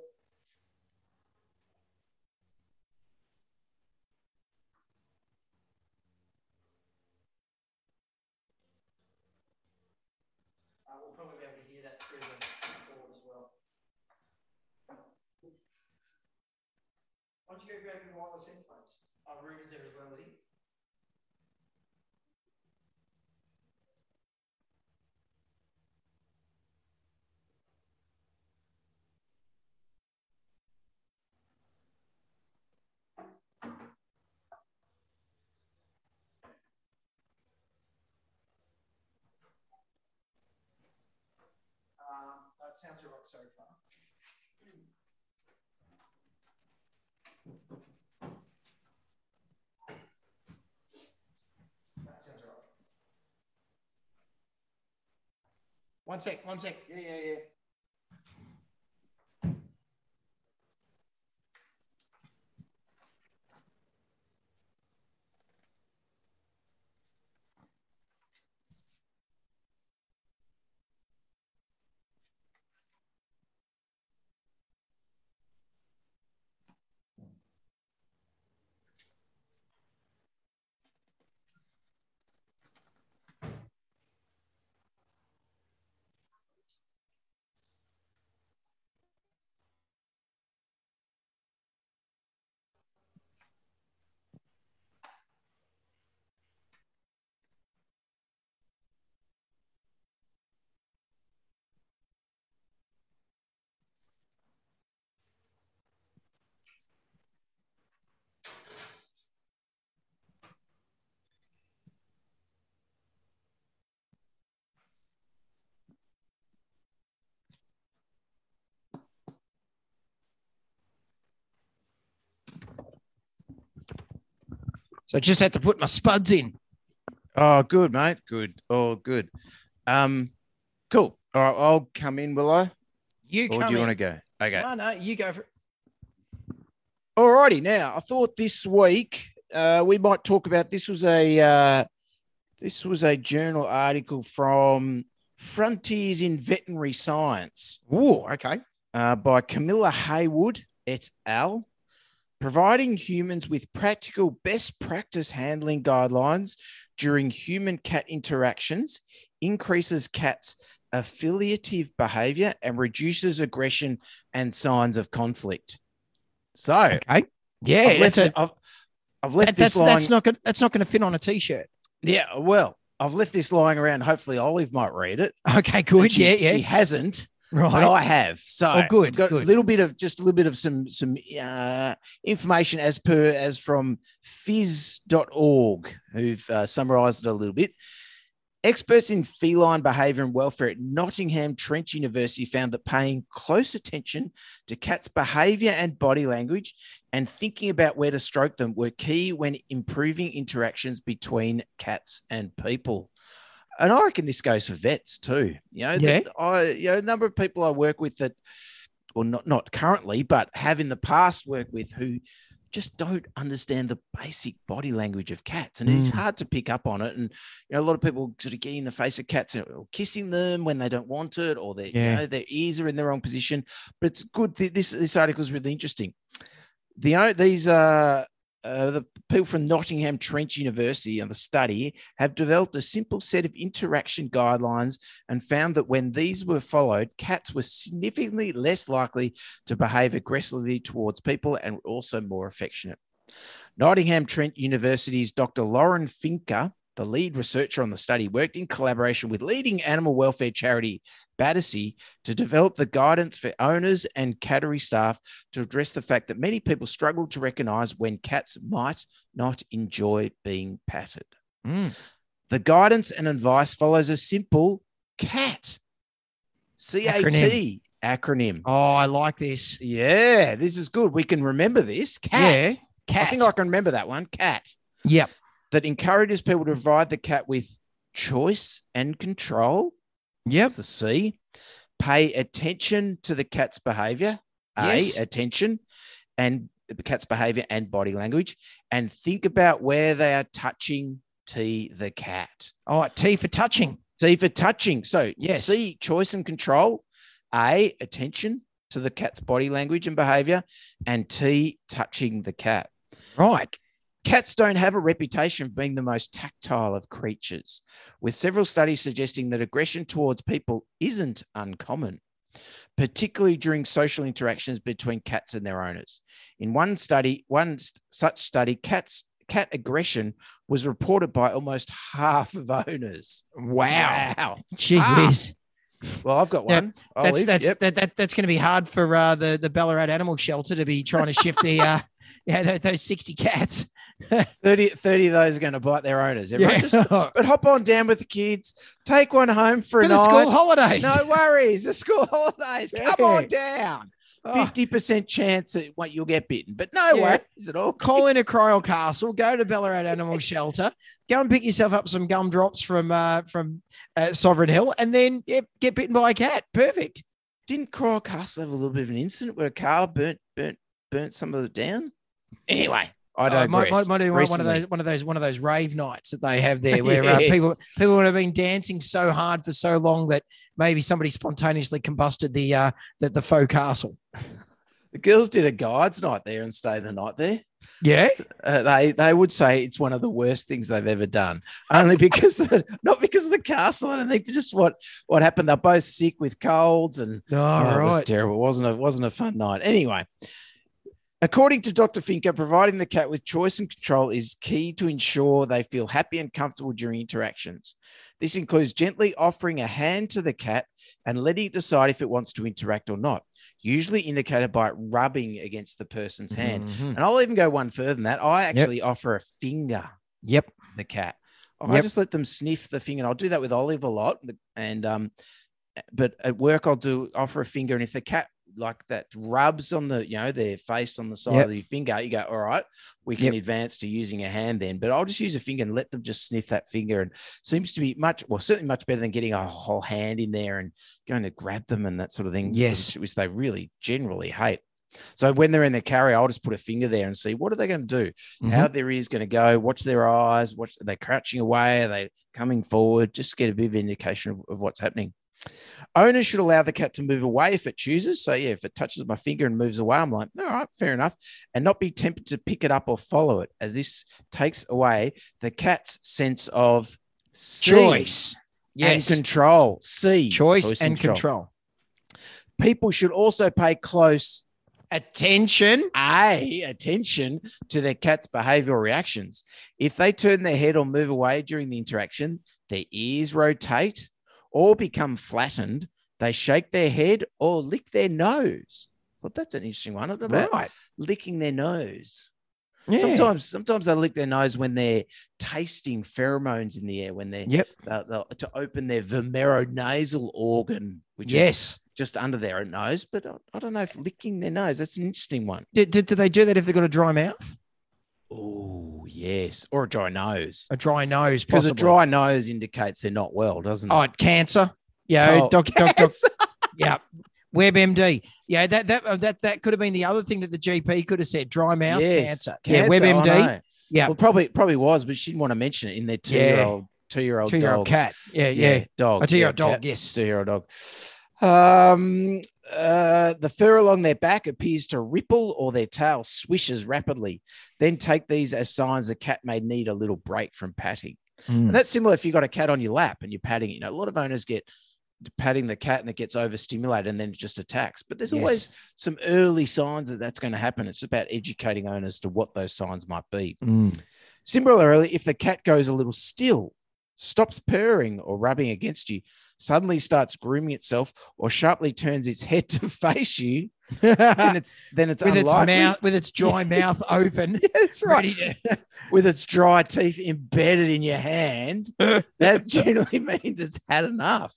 We'll probably be able to hear that through the board as well. Why don't you go grab your wireless headphones? Ruben's there as well, is he? Um, that sounds right so far. That sounds all right. One sec, one sec. Yeah, yeah, yeah. So I just had to put my spuds in. Oh, good, mate. Good. Oh, good. Um, cool. All right, I'll come in, will I? You Or come do you in. want to go? Okay. No, no, you go for it. Alrighty, now I thought this week uh, we might talk about this was a uh, this was a journal article from Frontiers in Veterinary Science Oh, okay. uh, by Camilla Haywood et al. Providing humans with practical best practice handling guidelines during human cat interactions increases cats' affiliative behavior and reduces aggression and signs of conflict. So, Okay. Yeah, I've that's left, a, I've, I've left that- this that's lying. that's not gonna that's not gonna fit on a t-shirt. yeah, well, I've left this lying around. Hopefully, Olive might read it. Okay, good. she- yeah, She hasn't, Right. but I have. So, Oh, good, got good. a little bit of just a little bit of some some uh, information as per as from phys.org, who've uh, summarised it a little bit. Experts in feline behaviour and welfare at Nottingham Trent University found that paying close attention to cats' behaviour and body language and thinking about where to stroke them were key when improving interactions between cats and people. And I reckon this goes for vets too. You know, Yeah. that I you know, a number of people I work with that, well, not not currently, but have in the past worked with who just don't understand the basic body language of cats, and it's Mm. hard to pick up on it. And you know, a lot of people sort of get in the face of cats or kissing them when they don't want it, or their Yeah. you know, their ears are in the wrong position. But it's good. th- This this article is really interesting. The these uh, uh, the people from Nottingham Trent University and the study have developed a simple set of interaction guidelines and found that when these were followed, cats were significantly less likely to behave aggressively towards people and also more affectionate. Nottingham Trent University's Dr. Lauren Finka, the lead researcher on the study, worked in collaboration with leading animal welfare charity Battersea to develop the guidance for owners and cattery staff to address the fact that many people struggle to recognize when cats might not enjoy being patted. Mm. The guidance and advice follows a simple CAT, C A T acronym. Oh, I like this. Yeah, this is good. We can remember this. CAT. Yeah, I think I can remember that one. CAT. Yep. That encourages people to provide the cat with choice and control. Yep. That's the C. Pay attention to the cat's behavior. Yes. A, attention and the cat's behavior and body language. And think about where they are touching T, the cat. All right. T for touching. C for touching. So, Yes. C, choice and control. A, attention to the cat's body language and behavior. And T, touching the cat. Right. Cats don't have a reputation of being the most tactile of creatures, with several studies suggesting that aggression towards people isn't uncommon, particularly during social interactions between cats and their owners. In one study, one st- such study, cats cat aggression was reported by almost half of owners. Wow. Wow. Gee Ah. whiz. Well, I've got Yeah, one. That's Olive, that's yep. that, that that's going to be hard for uh, the the Ballarat Animal Shelter to be trying to shift the uh, yeah those, those sixty cats. 30, 30 of those are going to bite their owners. Everyone Yeah. just- but hop on down with the kids, take one home for, a the night. school holidays. No worries. The school holidays. Come on down. Fifty percent chance that what you'll get bitten, but no Yeah. worries at all. call in a. Kryal Castle, go to Ballarat Animal Shelter, go and pick yourself up some gumdrops from uh, from uh, Sovereign Hill, and then yeah, get bitten by a cat. Perfect. Didn't Coral Castle have a little bit of an incident where a car burnt burnt burnt some of it down? Anyway, I Oh, don't. might, might, might be one of those one of those one of those rave nights that they have there, where uh, people people would have been dancing so hard for so long that maybe somebody spontaneously combusted the uh, the, the faux castle. The girls did a guides night there and stayed the night there. Yeah. Uh, they they would say it's one of the worst things they've ever done, only because of the, not because of the castle. I think just what what happened. They're both sick with colds and All Oh, it was terrible. It wasn't a wasn't a fun night. Anyway, according to Dr. Finka, providing the cat with choice and control is key to ensure they feel happy and comfortable during interactions. This includes gently offering a hand to the cat and letting it decide if it wants to interact or not, usually indicated by rubbing against the person's hand. Mhm. And I'll even go one further than that. I actually offer a finger Yep. the cat. I Yep. just let them sniff the finger. And I'll do that with Olive a lot. And um, but at work I'll do offer a finger, and if the cat like that rubs on the you know their face on the side Yep. of your finger, you go, all right, we can Yep. advance to using a hand then. But I'll just use a finger and let them just sniff that finger, and seems to be much well, certainly much better than getting a whole hand in there and going to grab them and that sort of thing. Yes. which, which they really generally hate. So when they're in their carrier, I'll just put a finger there and see what are they going to do Mhm. how their ears going to go, watch their eyes, watch are they crouching away, are they coming forward, just get a bit of indication of, of what's happening. Owners should allow the cat to move away if it chooses. So, yeah, if it touches my finger and moves away, I'm like, all right, fair enough. And not be tempted to pick it up or follow it, as this takes away the cat's sense of. Choice. Yes. and control. C. choice, and control. People should also pay close Attention. A attention to their cat's behavioral reactions. If they turn their head or move away during the interaction, their ears rotate or become flattened, they shake their head or lick their nose. Thought that's an interesting one. I don't know. Right. Licking their nose. Yeah. Sometimes, sometimes they lick their nose when they're tasting pheromones in the air. When they're Yep. Uh, they'll- they'll- to open their vomeronasal organ, which is Yes. just under their nose. But I, I don't know if licking their nose. That's an interesting one. Did, did, do they do that if they've got a dry mouth? Oh yes, or a dry nose. A dry nose, Because a dry nose indicates they're not well, doesn't it? Oh, cancer. Yeah. Oh, doc, doc, doc, yeah. WebMD. Yeah, that that uh, that that could have been the other thing that the GP could have said. Dry mouth Yes, cancer. cancer, Yeah, WebMD. Yeah. Well, probably probably was, but she didn't want to mention it in their two-year-old two-year-old Two year old dog. cat. Yeah, yeah. dog. A two-year-old yeah, dog, cat, yes. two-year-old dog. Um, uh, the fur along their back appears to ripple, or their tail swishes rapidly. Then take these as signs the cat may need a little break from patting. Mm. And that's similar if you've got a cat on your lap and you're patting it. You know, a lot of owners get patting the cat and it gets overstimulated and then it just attacks. But there's always some early signs that that's going to happen. It's about educating owners to what those signs might be. Mm. Similarly, if the cat goes a little still, stops purring or rubbing against you, suddenly starts grooming itself, or sharply turns its head to face you, then it's then it's with its mouth, with its dry mouth open, Yeah, that's right. to. With its dry teeth embedded in your hand, that generally means it's had enough.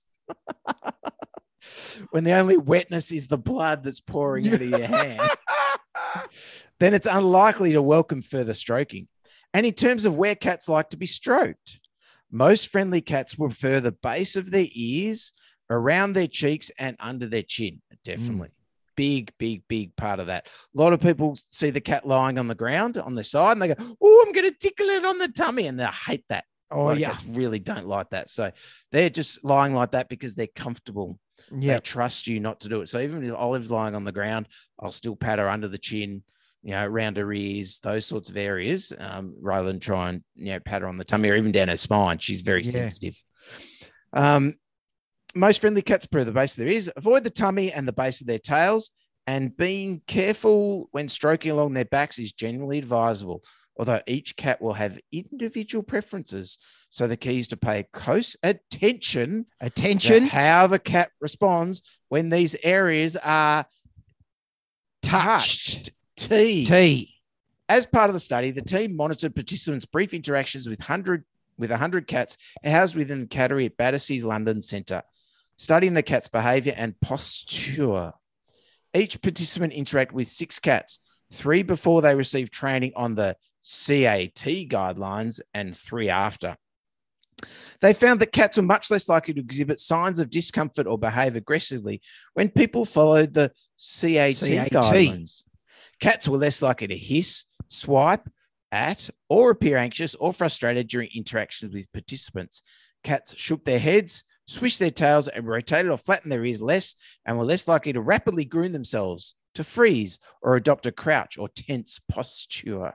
when the only wetness is the blood that's pouring out of your hand, then it's unlikely to welcome further stroking. And in terms of where cats like to be stroked, most friendly cats will prefer the base of their ears, around their cheeks, and under their chin. Definitely. Big, big, big part of that. A lot of people see the cat lying on the ground on the side and they go, Oh, I'm going to tickle it on the tummy. And they hate that. Oh of yeah, really don't like that. So they're just lying like that because they're comfortable. yeah. They trust you not to do it. So even if Olive's lying on the ground, I'll still pat her under the chin, you know, around her ears, those sorts of areas, um, rather than try and you know pat her on the tummy or even down her spine. She's very Yeah. sensitive. Um, most friendly cats prefer the base of their ears. Avoid the tummy and the base of their tails. And being careful when stroking along their backs is generally advisable, although each cat will have individual preferences. So the key is to pay close attention to Attention, how the cat responds when these areas are touched. T. T. As part of the study, the team monitored participants' brief interactions with 100 with 100 cats housed within the cattery at Battersea's London Centre, studying the cat's behaviour and posture. Each participant interacted with six cats, three before they received training on the CAT guidelines and three after. They found that cats were much less likely to exhibit signs of discomfort or behave aggressively when people followed the CAT, CAT. guidelines. Cats were less likely to hiss, swipe at, or appear anxious or frustrated during interactions with participants. Cats shook their heads, swished their tails, and rotated or flattened their ears less and were less likely to rapidly groom themselves, to freeze, or adopt a crouch or tense posture.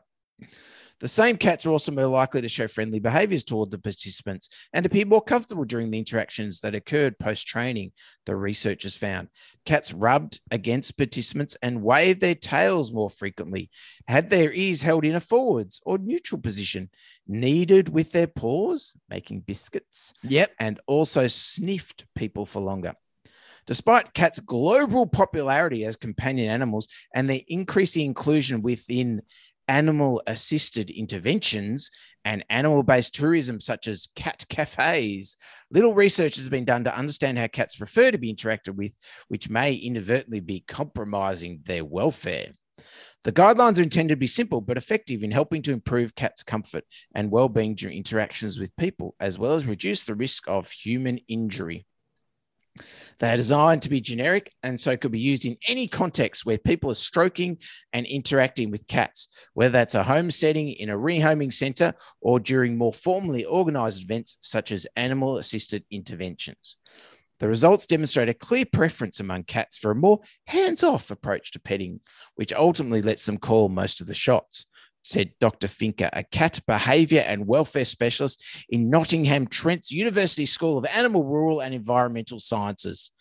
The same cats are also more likely to show friendly behaviors toward the participants and appear more comfortable during the interactions that occurred post training, the researchers found. Cats rubbed against participants and waved their tails more frequently, had their ears held in a forwards or neutral position, kneaded with their paws, making biscuits, Yep. and also sniffed people for longer. Despite cats' global popularity as companion animals and their increasing inclusion within animal assisted interventions and animal based tourism, such as cat cafes, little research has been done to understand how cats prefer to be interacted with, which may inadvertently be compromising their welfare. The guidelines are intended to be simple but effective in helping to improve cats' comfort and well being during interactions with people, as well as reduce the risk of human injury. They are designed to be generic and so could be used in any context where people are stroking and interacting with cats, whether that's a home setting, in a rehoming center, or during more formally organized events such as animal assisted interventions. The results demonstrate a clear preference among cats for a more hands off approach to petting, which ultimately lets them call most of the shots. Said Dr. Finka, a cat behavior and welfare specialist in Nottingham Trent's University School of Animal, Rural and Environmental Sciences.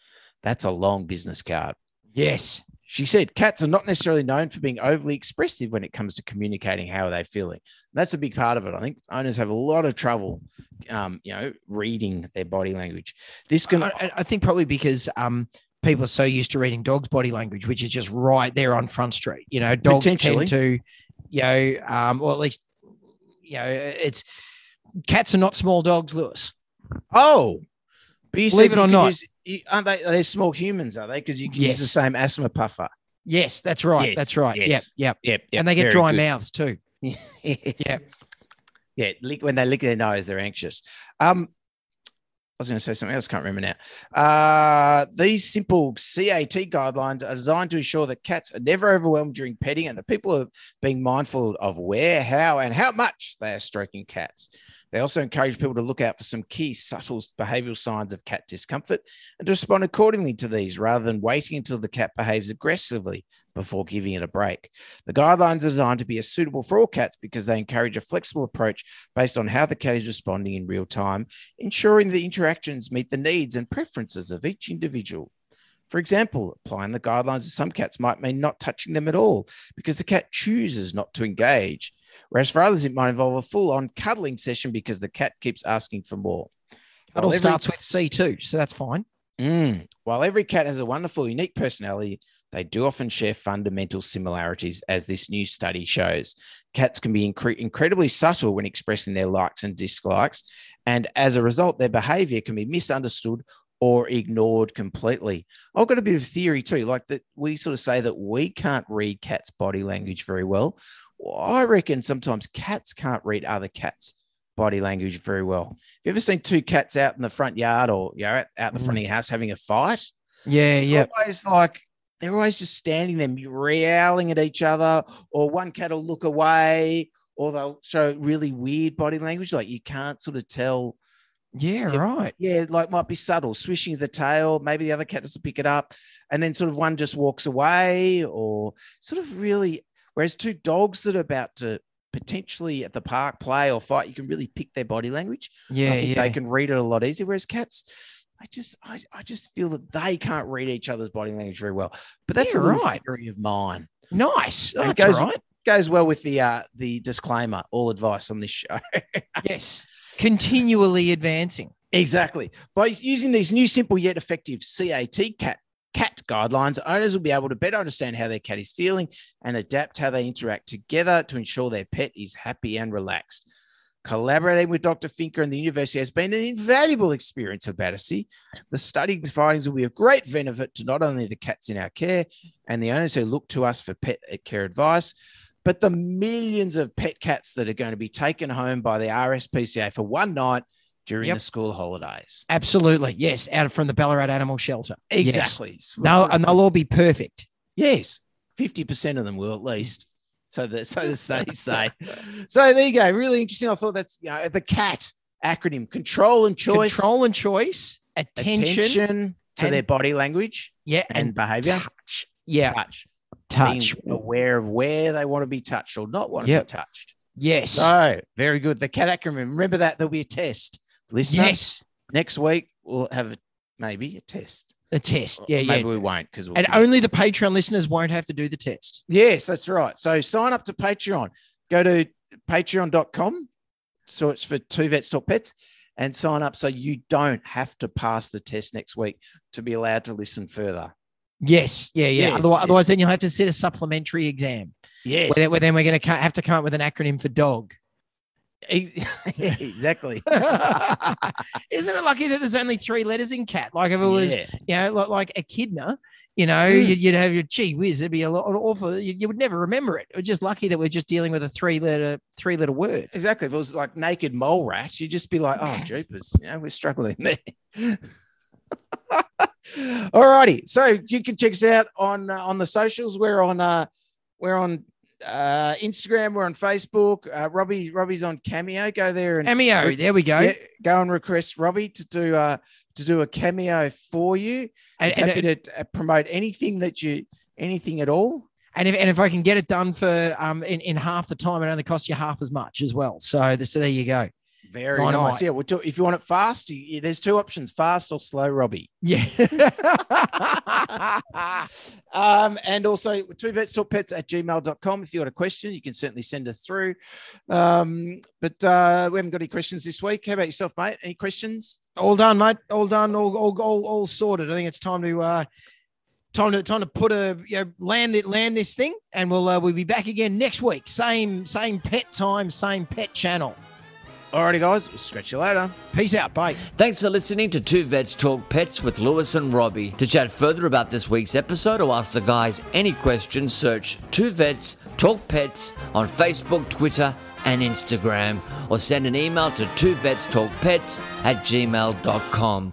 That's a long business card. Yes. She said cats are not necessarily known for being overly expressive when it comes to communicating how they're feeling. That's a big part of it. I think owners have a lot of trouble, um, you know, reading their body language. This can, I, I think probably because um, people are so used to reading dogs' body language, which is just right there on Front Street. You know, dogs tend to, you know, um, or at least, you know, it's cats are not small dogs, Lewis. oh, but you Believe it or not. use- you- aren't they? They're small humans, are they? Because you can use the same asthma puffer. Yes, that's right. Yes, that's right. yes. Yep, yep. Yep, yep and they get very dry good. mouths too. yes. Yeah. Yeah. Lick, when they lick their nose, they're anxious. Um, was going to say something else. Can't remember now. Uh, these simple CAT guidelines are designed to ensure that cats are never overwhelmed during petting, and that people are being mindful of where, how, and how much they are stroking cats. They also encourage people to look out for some key subtle behavioral signs of cat discomfort and to respond accordingly to these rather than waiting until the cat behaves aggressively before giving it a break. The guidelines are designed to be suitable for all cats because they encourage a flexible approach based on how the cat is responding in real time, ensuring the interactions meet the needs and preferences of each individual. For example, applying the guidelines to some cats might mean not touching them at all because the cat chooses not to engage. Whereas for others, it might involve a full on cuddling session because the cat keeps asking for more. It all every- starts with C too, so that's fine. Mm. While every cat has a wonderful, unique personality, they do often share fundamental similarities, as this new study shows. Cats can be incre- incredibly subtle when expressing their likes and dislikes, and as a result, their behavior can be misunderstood or ignored completely. I've got a bit of theory too, like that we sort of say that we can't read cats' body language very well. I reckon sometimes cats can't read other cats' body language very well. Have you ever seen two cats out in the front yard or you know, out, the front of mm. your house having a fight? Yeah, yeah. always like they're always just standing there growling at each other, or one cat will look away, or they'll show really weird body language. Like you can't sort of tell. Yeah, Yeah. right. Yeah, like might be subtle, swishing the tail. Maybe the other cat doesn't pick it up, and then sort of one just walks away, or sort of really. Whereas two dogs that are about to potentially at the park play or fight, you can really pick their body language. I Yeah, think yeah. they can read it a lot easier. Whereas cats, I just I, I just feel that they can't read each other's body language very well. But that's Yeah, a right. theory of mine. Nice. That's goes- right. Goes well with the uh the disclaimer, all advice on this show. Yes. Continually advancing. exactly. By using these new simple yet effective CAT cat cat guidelines, owners will be able to better understand how their cat is feeling and adapt how they interact together to ensure their pet is happy and relaxed. Collaborating with Dr. Finka and the university has been an invaluable experience for Battersea. The study's findings will be of great benefit to not only the cats in our care and the owners who look to us for pet care advice, but the millions of pet cats that are going to be taken home by the RSPCA for one night during Yep. the school holidays. Absolutely. Yes. Out from the Ballarat Animal Shelter. Yes. Exactly. No, and they'll all be perfect. Yes, fifty percent of them will at least. So the so the studies say. So there you go. Really interesting. I thought that's you know the CAT acronym: control and choice, Control and choice, attention, attention to and- their body language yeah, and, and behavior, touch. Yeah, touch, touch. being aware of where they want to be touched or not want to Yep. be touched. Yes. So very good. The CAT acronym. Remember that there'll be a test. Listener, yes. next week we'll have a, maybe a test. A test. Yeah, yeah. maybe we won't because we'll And only the Patreon listeners won't have to do the test. Yes, that's right. So sign up to Patreon. Go to patreon.com, search for Two Vets Talk Pets, and sign up so you don't have to pass the test next week to be allowed to listen further. Yes. Yeah, yeah. Yes, otherwise, yes. otherwise, then you'll have to sit a supplementary exam. Yes, Where, where then we're going to have to come up with an acronym for dog. exactly. Isn't it lucky that there's only three letters in cat? Like if it was, Yeah. you know, like, echidna, you know, Mm. you'd, you'd have your gee whiz. It'd be a lot awful. You, you would never remember it. We're just lucky that we're just dealing with a three letter three letter word. Exactly. If it was like naked mole rat, you'd just be like, oh, jeepers, you know, we're struggling there. All righty. So you can check us out on uh, on the socials. We're on uh we're on uh Instagram, we're on Facebook. Uh Robbie Robbie's on Cameo. Go there and Cameo. Re- There we go. yeah, go and request Robbie to do uh to do a cameo for you. And, He's and- happy to uh, promote anything that you anything at all. and if and if I can get it done for um in, in half the time, it only costs you half as much as well. So, so there you go. Very Dynamite. nice. Yeah. Well, do- if you want it fast, you, there's two options: fast or slow, Robbie. Yeah. um, and also two vets talk pets at gmail.com. If you got a question, you can certainly send us through. Um, but uh, we haven't got any questions this week. How about yourself, mate? Any questions? all done, mate. All done. All all all, all sorted. I think it's time to uh time to time to put a you know land it land this thing, and we'll uh, we'll be back again next week. Same same pet time, same pet channel. Alrighty, guys. We'll scratch you later. Peace out. Bye. Thanks for listening to Two Vets Talk Pets with Lewis and Robbie. To chat further about this week's episode or ask the guys any questions, search Two Vets Talk Pets on Facebook, Twitter, and Instagram, or send an email to two vets talk pets at gmail.com.